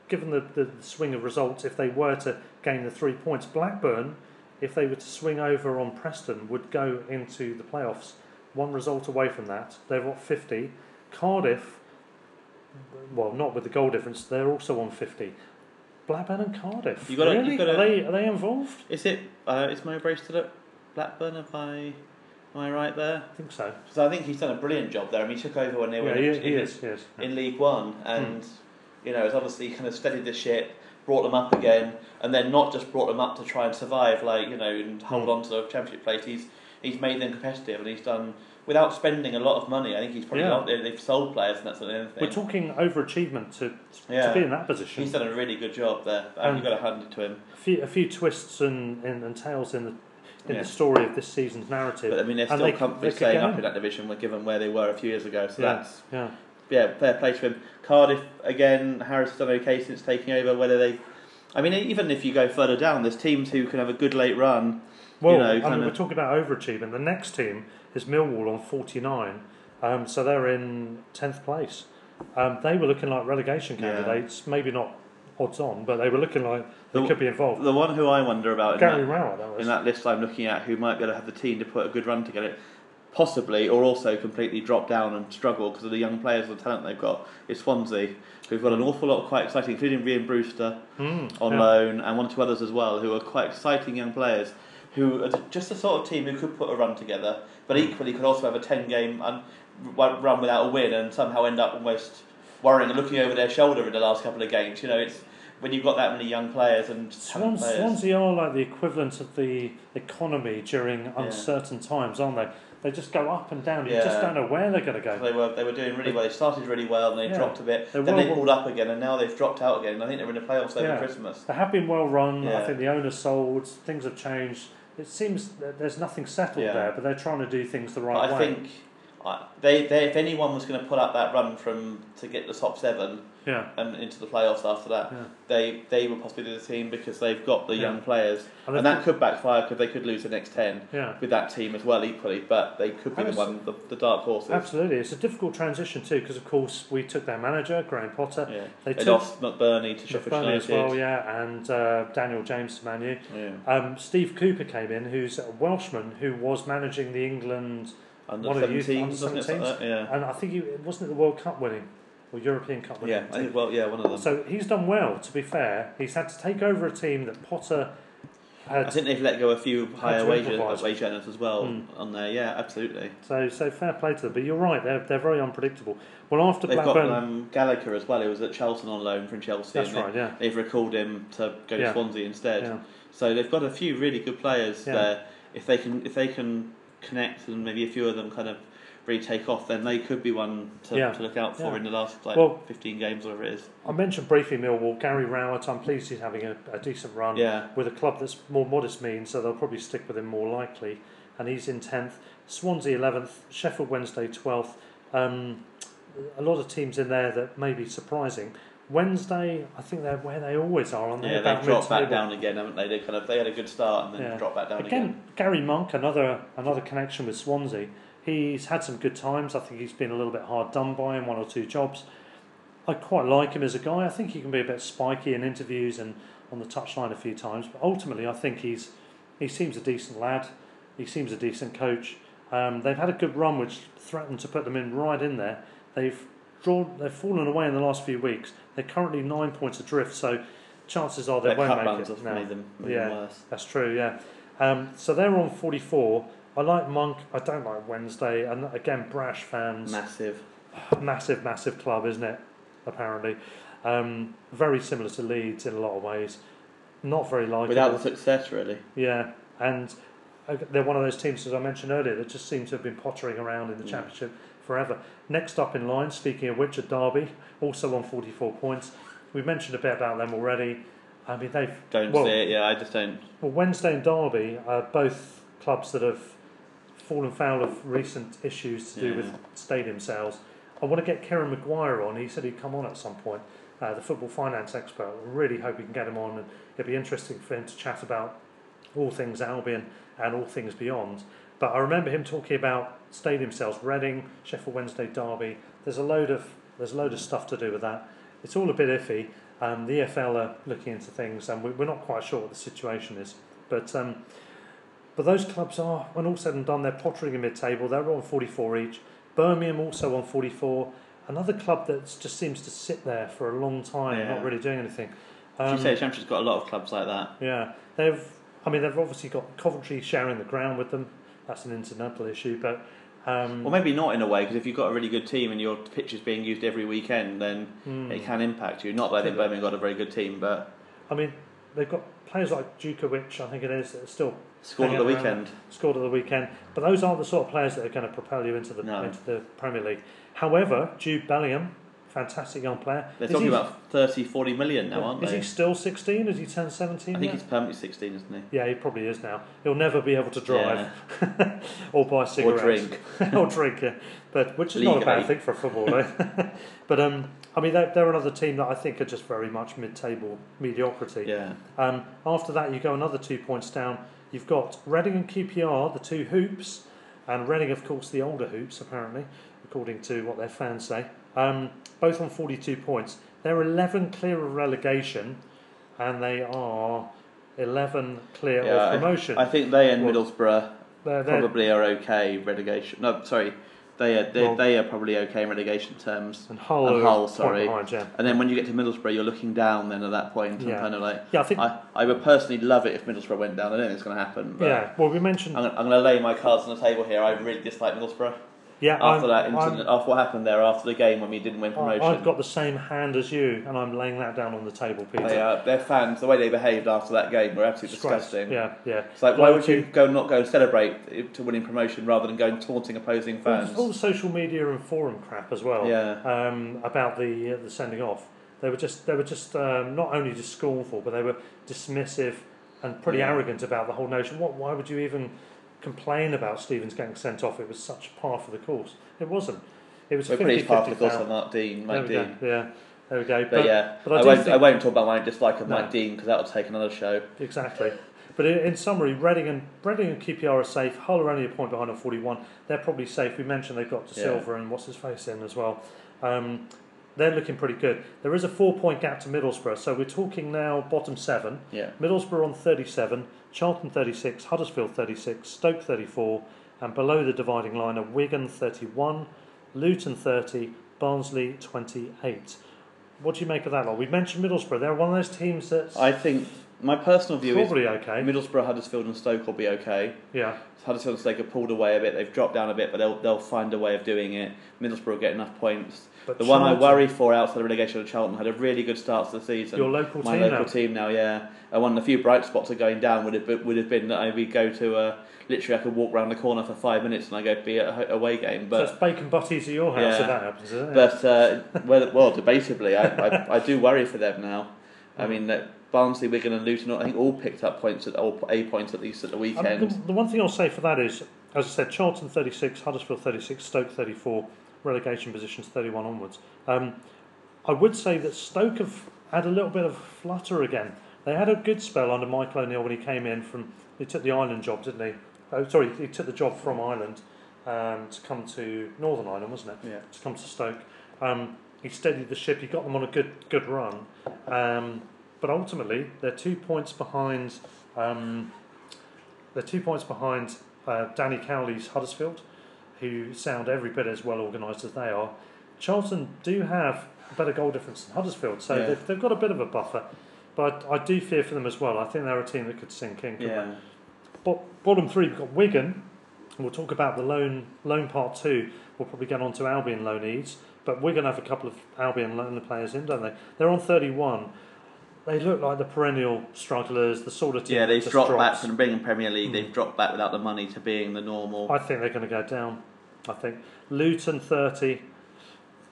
given the, the swing of results, if they were to gain the three points, Blackburn, if they were to swing over on Preston, would go into the playoffs. One result away from that. They've got 50. Cardiff, well, not with the goal difference, they're also on 50. Blackburn and Cardiff. You gotta- you gotta- Are they are they involved? is it uh, is Mowbray still at Blackburn? Have I am I right there? I think so. So I think he's done a brilliant job there. I mean, he took over when they were Yeah, in, he, he in- is. He is. in League One, and you know, has obviously kind of steadied the ship, brought them up again, and then not just brought them up to try and survive, like you know, and hold hmm. on to the championship place. He's he's made them competitive, and he's done without spending a lot of money. I think he's probably Yeah. got, they've sold players and that's the only thing. We're talking overachievement to Yeah. to be in that position. He's done a really good job there, and you've got to hand it to him. a few a few twists and, and, and tales in the in Yeah. the story of this season's narrative. But I mean, they're still they- comfortably staying up in. in that division, given where they were a few years ago. So yeah, that's yeah. Yeah, fair play to him. Cardiff again. Harris has done okay since taking over. Whether they, I mean, even if you go further down, there's teams who can have a good late run. Well, you know, I mean, we're talking about overachievement. The next team is Millwall on 49, um, so they're in 10th place. Um, they were looking like relegation Yeah. candidates, maybe not odds on, but they were looking like they The- could be involved. The one who I wonder about in that, that in that list I'm looking at, who might be able to have the team to put a good run together, possibly, or also completely drop down and struggle because of the young players and the talent they've got, is Swansea, who've got an awful lot of quite exciting, including Rhian Brewster Mm, on yeah. loan, and one or two others as well, who are quite exciting young players, who are just the sort of team who could put a run together, but Hmm. equally could also have a 10 game un- run without a win and somehow end up almost worrying and looking over their shoulder in the last couple of games. You know, it's when you've got that many young players and Swans, players. Swansea are like the equivalent of the economy during uncertain times, aren't they? They just go up and down. You just don't know where they're going to go. They were they were doing really well. They started really well and they Yeah. dropped a bit. They're then they pulled up again and now they've dropped out again. I think they're in the playoffs over Yeah. Christmas. They have been well run. I Yeah. think the owner sold. Things have changed. It seems that there's nothing settled Yeah. there, but they're trying to do things the right But I way. think I, they, they if anyone was going to put up that run from to get the top seven, Yeah. and into the playoffs after that, Yeah. they they will possibly be the team because they've got the Yeah. young players, And and, that could backfire because they could lose the next ten Yeah. with that team as well equally. But they could be the one, the, the dark horses. Absolutely, it's a difficult transition too because of course we took their manager Graham Potter. Yeah. They, They, took lost McBurnie to Sheffield Burnley as well, yeah, and uh, Daniel James to Manu. Yeah. Um, Steve Cooper came in, who's a Welshman who was managing the England Under one of the youth under wasn't it? Something 17s, like yeah. and I think he wasn't it the World Cup winning or European Cup winning. Yeah, I think, well, yeah, one of them. So he's done well. To be fair, he's had to take over a team that Potter had. I think they've let go a few higher wage, improvise. wage earners as well Mm. on there. Yeah, absolutely. so so fair play to them. But you're right, they're they're very unpredictable. Well, after They've Blackburn, got um, Gallagher as well. He was at Charlton on loan from Chelsea. That's and they- right, yeah. They've recalled him to go Yeah. to Swansea instead. Yeah. So they've got a few really good players Yeah. there. If they can, if they can connect and maybe a few of them kind of really take off, then they could be one to, Yeah. to look out for Yeah. in the last like Well- 15 games, whatever it is. I mentioned briefly Millwall, Gary Rowett. I'm pleased he's having a, a decent run Yeah. with a club that's more modest means, so they'll probably stick with him more likely. And he's in tenth. Swansea eleventh, Sheffield Wednesday twelfth. Um, a lot of teams in there that may be surprising. Wednesday, I think they're where they always are, aren't they? Yeah, they've dropped back down again, haven't they? They kind of they had a good start and then Yeah. dropped back down Again, again. Gary Monk, another another connection with Swansea. He's had some good times. I think he's been a little bit hard done by in one or two jobs. I quite like him as a guy. I think he can be a bit spiky in interviews and on the touchline a few times. But ultimately, I think he's he seems a decent lad. He seems a decent coach. Um, they've had a good run, which threatened to put them in right in there. They've drawn, they've fallen away in the last few weeks. They're currently nine points adrift, so chances are they Their won't make runs it. have No. made them, yeah, worse. that's true. Yeah. Um, so they're on forty four. I like Monk. I don't like Wednesday. And again, brash fans. Massive. massive, massive club, isn't it? Apparently, um, very similar to Leeds in a lot of ways. Not very likable. Without the success, really. Yeah, and uh, they're one of those teams, as I mentioned earlier, that just seem to have been pottering around in the Mm. Championship forever. Next up in line, speaking of which, are Derby, also on 44 points. We've mentioned a bit about them already. I mean, they've. Don't well, see it. Yeah, I just don't. Well, Wednesday and Derby are both clubs that have fallen foul of recent issues to do Yeah. with stadium sales. I want to get Kieran Maguire on. He said he'd come on at some point, uh, the football finance expert. I really hope we can get him on, and it'd be interesting for him to chat about all things Albion and all things beyond. But I remember him talking about stadium sales, Reading, Sheffield Wednesday, Derby. There's a load of there's a load of stuff to do with that. It's all a bit iffy. Um, the EFL are looking into things, and we- we're not quite sure what the situation is. But um, but those clubs are, when all said and done, they're pottering in mid-table. They're on 44 each. Birmingham also on 44. Another club that just seems to sit there for a long time, Yeah. not really doing anything. Um, you say, Championship's got a lot of clubs like that. yeah, they've. I mean, they've obviously got Coventry sharing the ground with them. That's an incidental issue, but um, Well, maybe not in a way, because if you've got a really good team and your pitch is being used every weekend, then Hmm. it can impact you. Not that I think Birmingham got a very good team, but I mean, they've got players like Jutkiewicz, I think it is, that are still scored at the weekend. Scored at the weekend, but those aren't the sort of players that are going to propel you into the No. into the Premier League. However, Jude Bellingham, fantastic young player. They're Is talking he- about 30, 40 million now, aren't Is they? Is he still 16? Has he turned 17 I think yet? he's permanently 16, isn't he? Yeah, he probably is now. He'll never be able to drive or buy cigarettes drink. or drink. Yeah. But which is not a bad thing for a footballer. but um, I mean, they're, they're another team that I think are just very much mid-table mediocrity. Yeah. Um, after that, you go another two points down. You've got Reading and QPR, the two hoops, and Reading, of course, the older hoops, apparently, according to what their fans say. Um, both on 42 points. They're 11 clear of relegation, and they are 11 clear Yeah, of I- promotion. I, think they and Well, Middlesbrough they're, they're, probably are okay relegation. No, sorry, they are they, Well- they are probably okay in relegation terms. and Hull, and Hull, sorry. behind, yeah. And then when you get to Middlesbrough, you're looking down. Then at that point, and Yeah. kind of like, Yeah, I think- I, I would personally love it if Middlesbrough went down. I don't think it's going to happen. But Yeah, well, we mentioned. I'm, I'm going to lay my cards on the table here. I really dislike Middlesbrough yeah, after I'm- that I'm- incident, after what happened there after the game when we didn't win promotion. I've got the same hand as you, and I'm laying that down on the table, Peter. They are, their fans, the way they behaved after that game were absolutely disgusting. Yeah, yeah. It's like, why would Loyalty. you go not go and celebrate to winning promotion rather than go and taunting opposing All, fans? all the social media and forum crap as well. Yeah. Um, about the uh, the sending off, they were just they were just um, not only just scornful, but they were dismissive and pretty Yeah. arrogant about the whole notion. What? Why would you even complain about Stevens getting sent off? It was such par for the course. It wasn't. It was We're a pretty 50-50 part of the course on Mark Dean, There Mike we go. Dean. Yeah. There we go. But, yeah, but I, do won't. I won't talk about my dislike of No. Mike Dean because that will take another show. Exactly. But in, in summary, Reading and Reading and QPR are safe. Hull are only a point behind on 41. They're probably safe. We mentioned they've got De Yeah. Silva and what's his face in as well. Um, they're looking pretty good. There is a four point gap to Middlesbrough, so we're talking now bottom seven. Yeah. Middlesbrough on 37, Charlton 36, Huddersfield 36, Stoke 34, and below the dividing line are Wigan 31, Luton 30, Barnsley 28. What do you make of that lot? We've mentioned Middlesbrough. They're one of those teams that's I think my personal view is probably is okay. Middlesbrough, Huddersfield, and Stoke will be okay. Yeah. Huddersfield and Stoke have pulled away a bit. They've dropped down a bit, but they'll they'll find a way of doing it. Middlesbrough will get enough points. But the one I worry for outside the relegation of Charlton had a really good start to the season. Your local My team local now. team now, yeah. And one of the few bright spots of going down would have been, would have been that I would go to a literally I could walk round the corner for five minutes and I go be at a away game. But so it's bacon butties at your house Yeah. if that happens, isn't it? but uh, well, well, debatably, I, I, I do worry for them now. I mean that Barnsley, Wigan, and Luton, I think all picked up points at all a points at least at the Um, weekend. the, the one thing I'll say for that is, as I said, Charlton 36, Huddersfield 36, Stoke 34, relegation positions 31 onwards. Um, I would say that Stoke have had a little bit of flutter again. They had a good spell under Michael O'Neill when he came in from. He took the Ireland job, didn't he? Oh, sorry, he took the job from Ireland um, to come to Northern Ireland, wasn't it? Yeah. To come to Stoke. Um, he steadied the ship. He got them on a good good run. Um, but ultimately, they're two points behind. Um, they're two points behind uh, Danny Cowley's Huddersfield, who sound every bit as well organised as they are. Charlton do have a better goal difference than Huddersfield, so Yeah. they've, they've got a bit of a buffer. But I do fear for them as well. I think they're a team that could sink in. yeah. they? Bo- bottom three, we've got Wigan. We'll talk about the loan loan part two. We'll probably get on to Albion loanees. But Wigan have a couple of Albion loan players in, don't they? They're on 31. They look like the perennial strugglers, the sort of team Yeah, they've dropped drops. back from being in Premier League. They've dropped back without the money to being the normal. I think they're going to go down. I think Luton 30.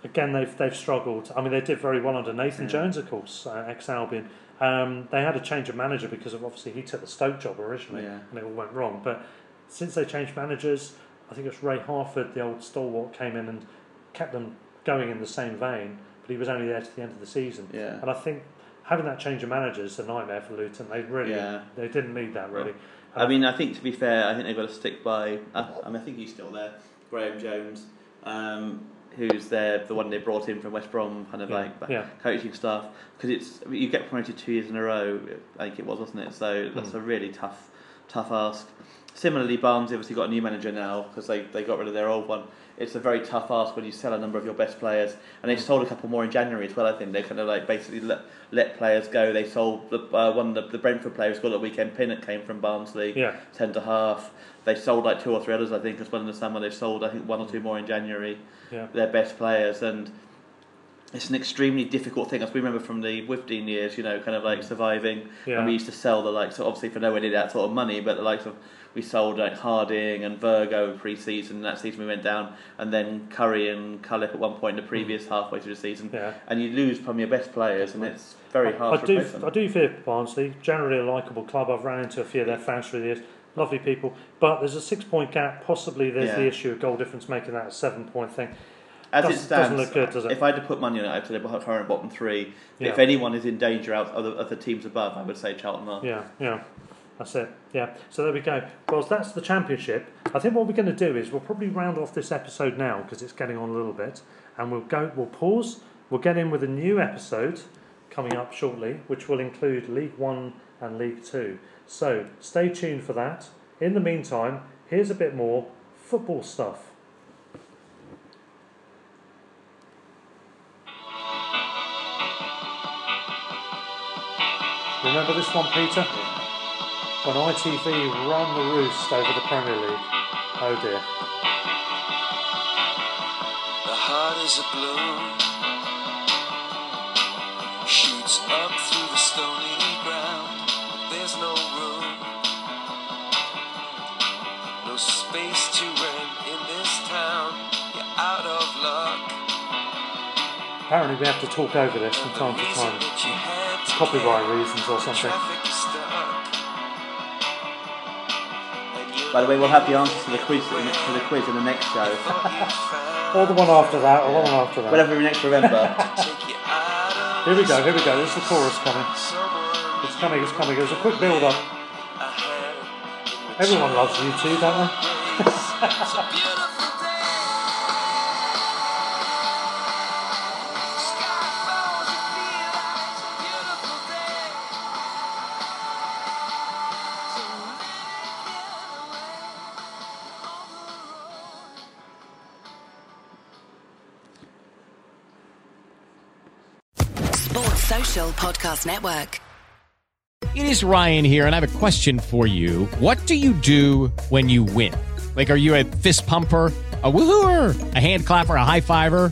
Again, they've they've struggled. I mean, they did very well under Nathan Jones, of course, uh, ex Albion. Um, they had a change of manager because of obviously he took the Stoke job originally, Yeah. and it all went wrong. But since they changed managers, I think it's Ray Harford, the old stalwart, came in and kept them going in the same vein. But he was only there to the end of the season. Yeah. And I think having that change of manager is a nightmare for Luton. They really Yeah. they didn't need that really. I mean, I think to be fair, I think they've got to stick by. Uh, I mean, I think he's still there, Graeme Jones, um, who's there, the one they brought in from West Brom, kind of Yeah, like yeah. coaching staff. Because it's I mean, you get promoted two years in a row. I think it was, wasn't it? So that's a really tough, tough ask. Similarly, Barnes obviously got a new manager now because they, they got rid of their old one. It's a very tough ask when you sell a number of your best players, and they sold a couple more in January as well. I think they kind of like basically let, let players go. They sold the uh, one of the, the Brentford players got a weekend pin that came from Barnsley, Yeah. ten to half. They sold like two or three others, I think, as well in the summer. They've sold I think one or two more in January. Yeah. Their best players and it's an extremely difficult thing. As we remember from the Withdean years, you know, kind of like surviving. Yeah. And we used to sell the likes, of, obviously for nowhere near that sort of money, but the likes of we sold like Harding and Virgo in pre-season. That season we went down, and then Curry and Cullip at one point in the previous halfway through the season. Mm. Yeah. And you lose from your best players, and it's very hard I to do. I do fear Barnsley. Generally a likeable club. I've ran into a few of their fans through the years. Lovely people, but there's a six-point gap. Possibly there's Yeah. the issue of goal difference, making that a seven-point thing. As it doesn't- stands, doesn't look good, does it? if I had to put money on it, I'd say the current bottom three. If anyone is in danger out of the, of the teams above, I would say Charlton are. Yeah, yeah, that's it. Yeah, so there we go. Well, that's the championship. I think what we're going to do is we'll probably round off this episode now because it's getting on a little bit, and we'll go. We'll pause. We'll get in with a new episode coming up shortly, which will include League One and League Two. So stay tuned for that. In the meantime, here's a bit more football stuff. Remember this one, Peter? When ITV ran the roost over the Premier League. Oh dear. The heart is a balloon, shoots up through the stony ground. There's no room, no space to rent in this town. You're out of luck. Apparently, we have to talk over this from time to time. Copyright reasons or something. By the way, we'll have the answers to the quiz in the, to the quiz in the next show. Or the one after that, or the one after that. Whatever we next remember. Take you out Here we go, here we go. There's the chorus coming. It's coming, it's coming. There's a quick build up. Everyone loves you too, don't they? Podcast Network. It is Ryan here, and I have a question for you. What do you do when you win? Like, are you a fist pumper? A woohooer, a hand clapper, a high fiver.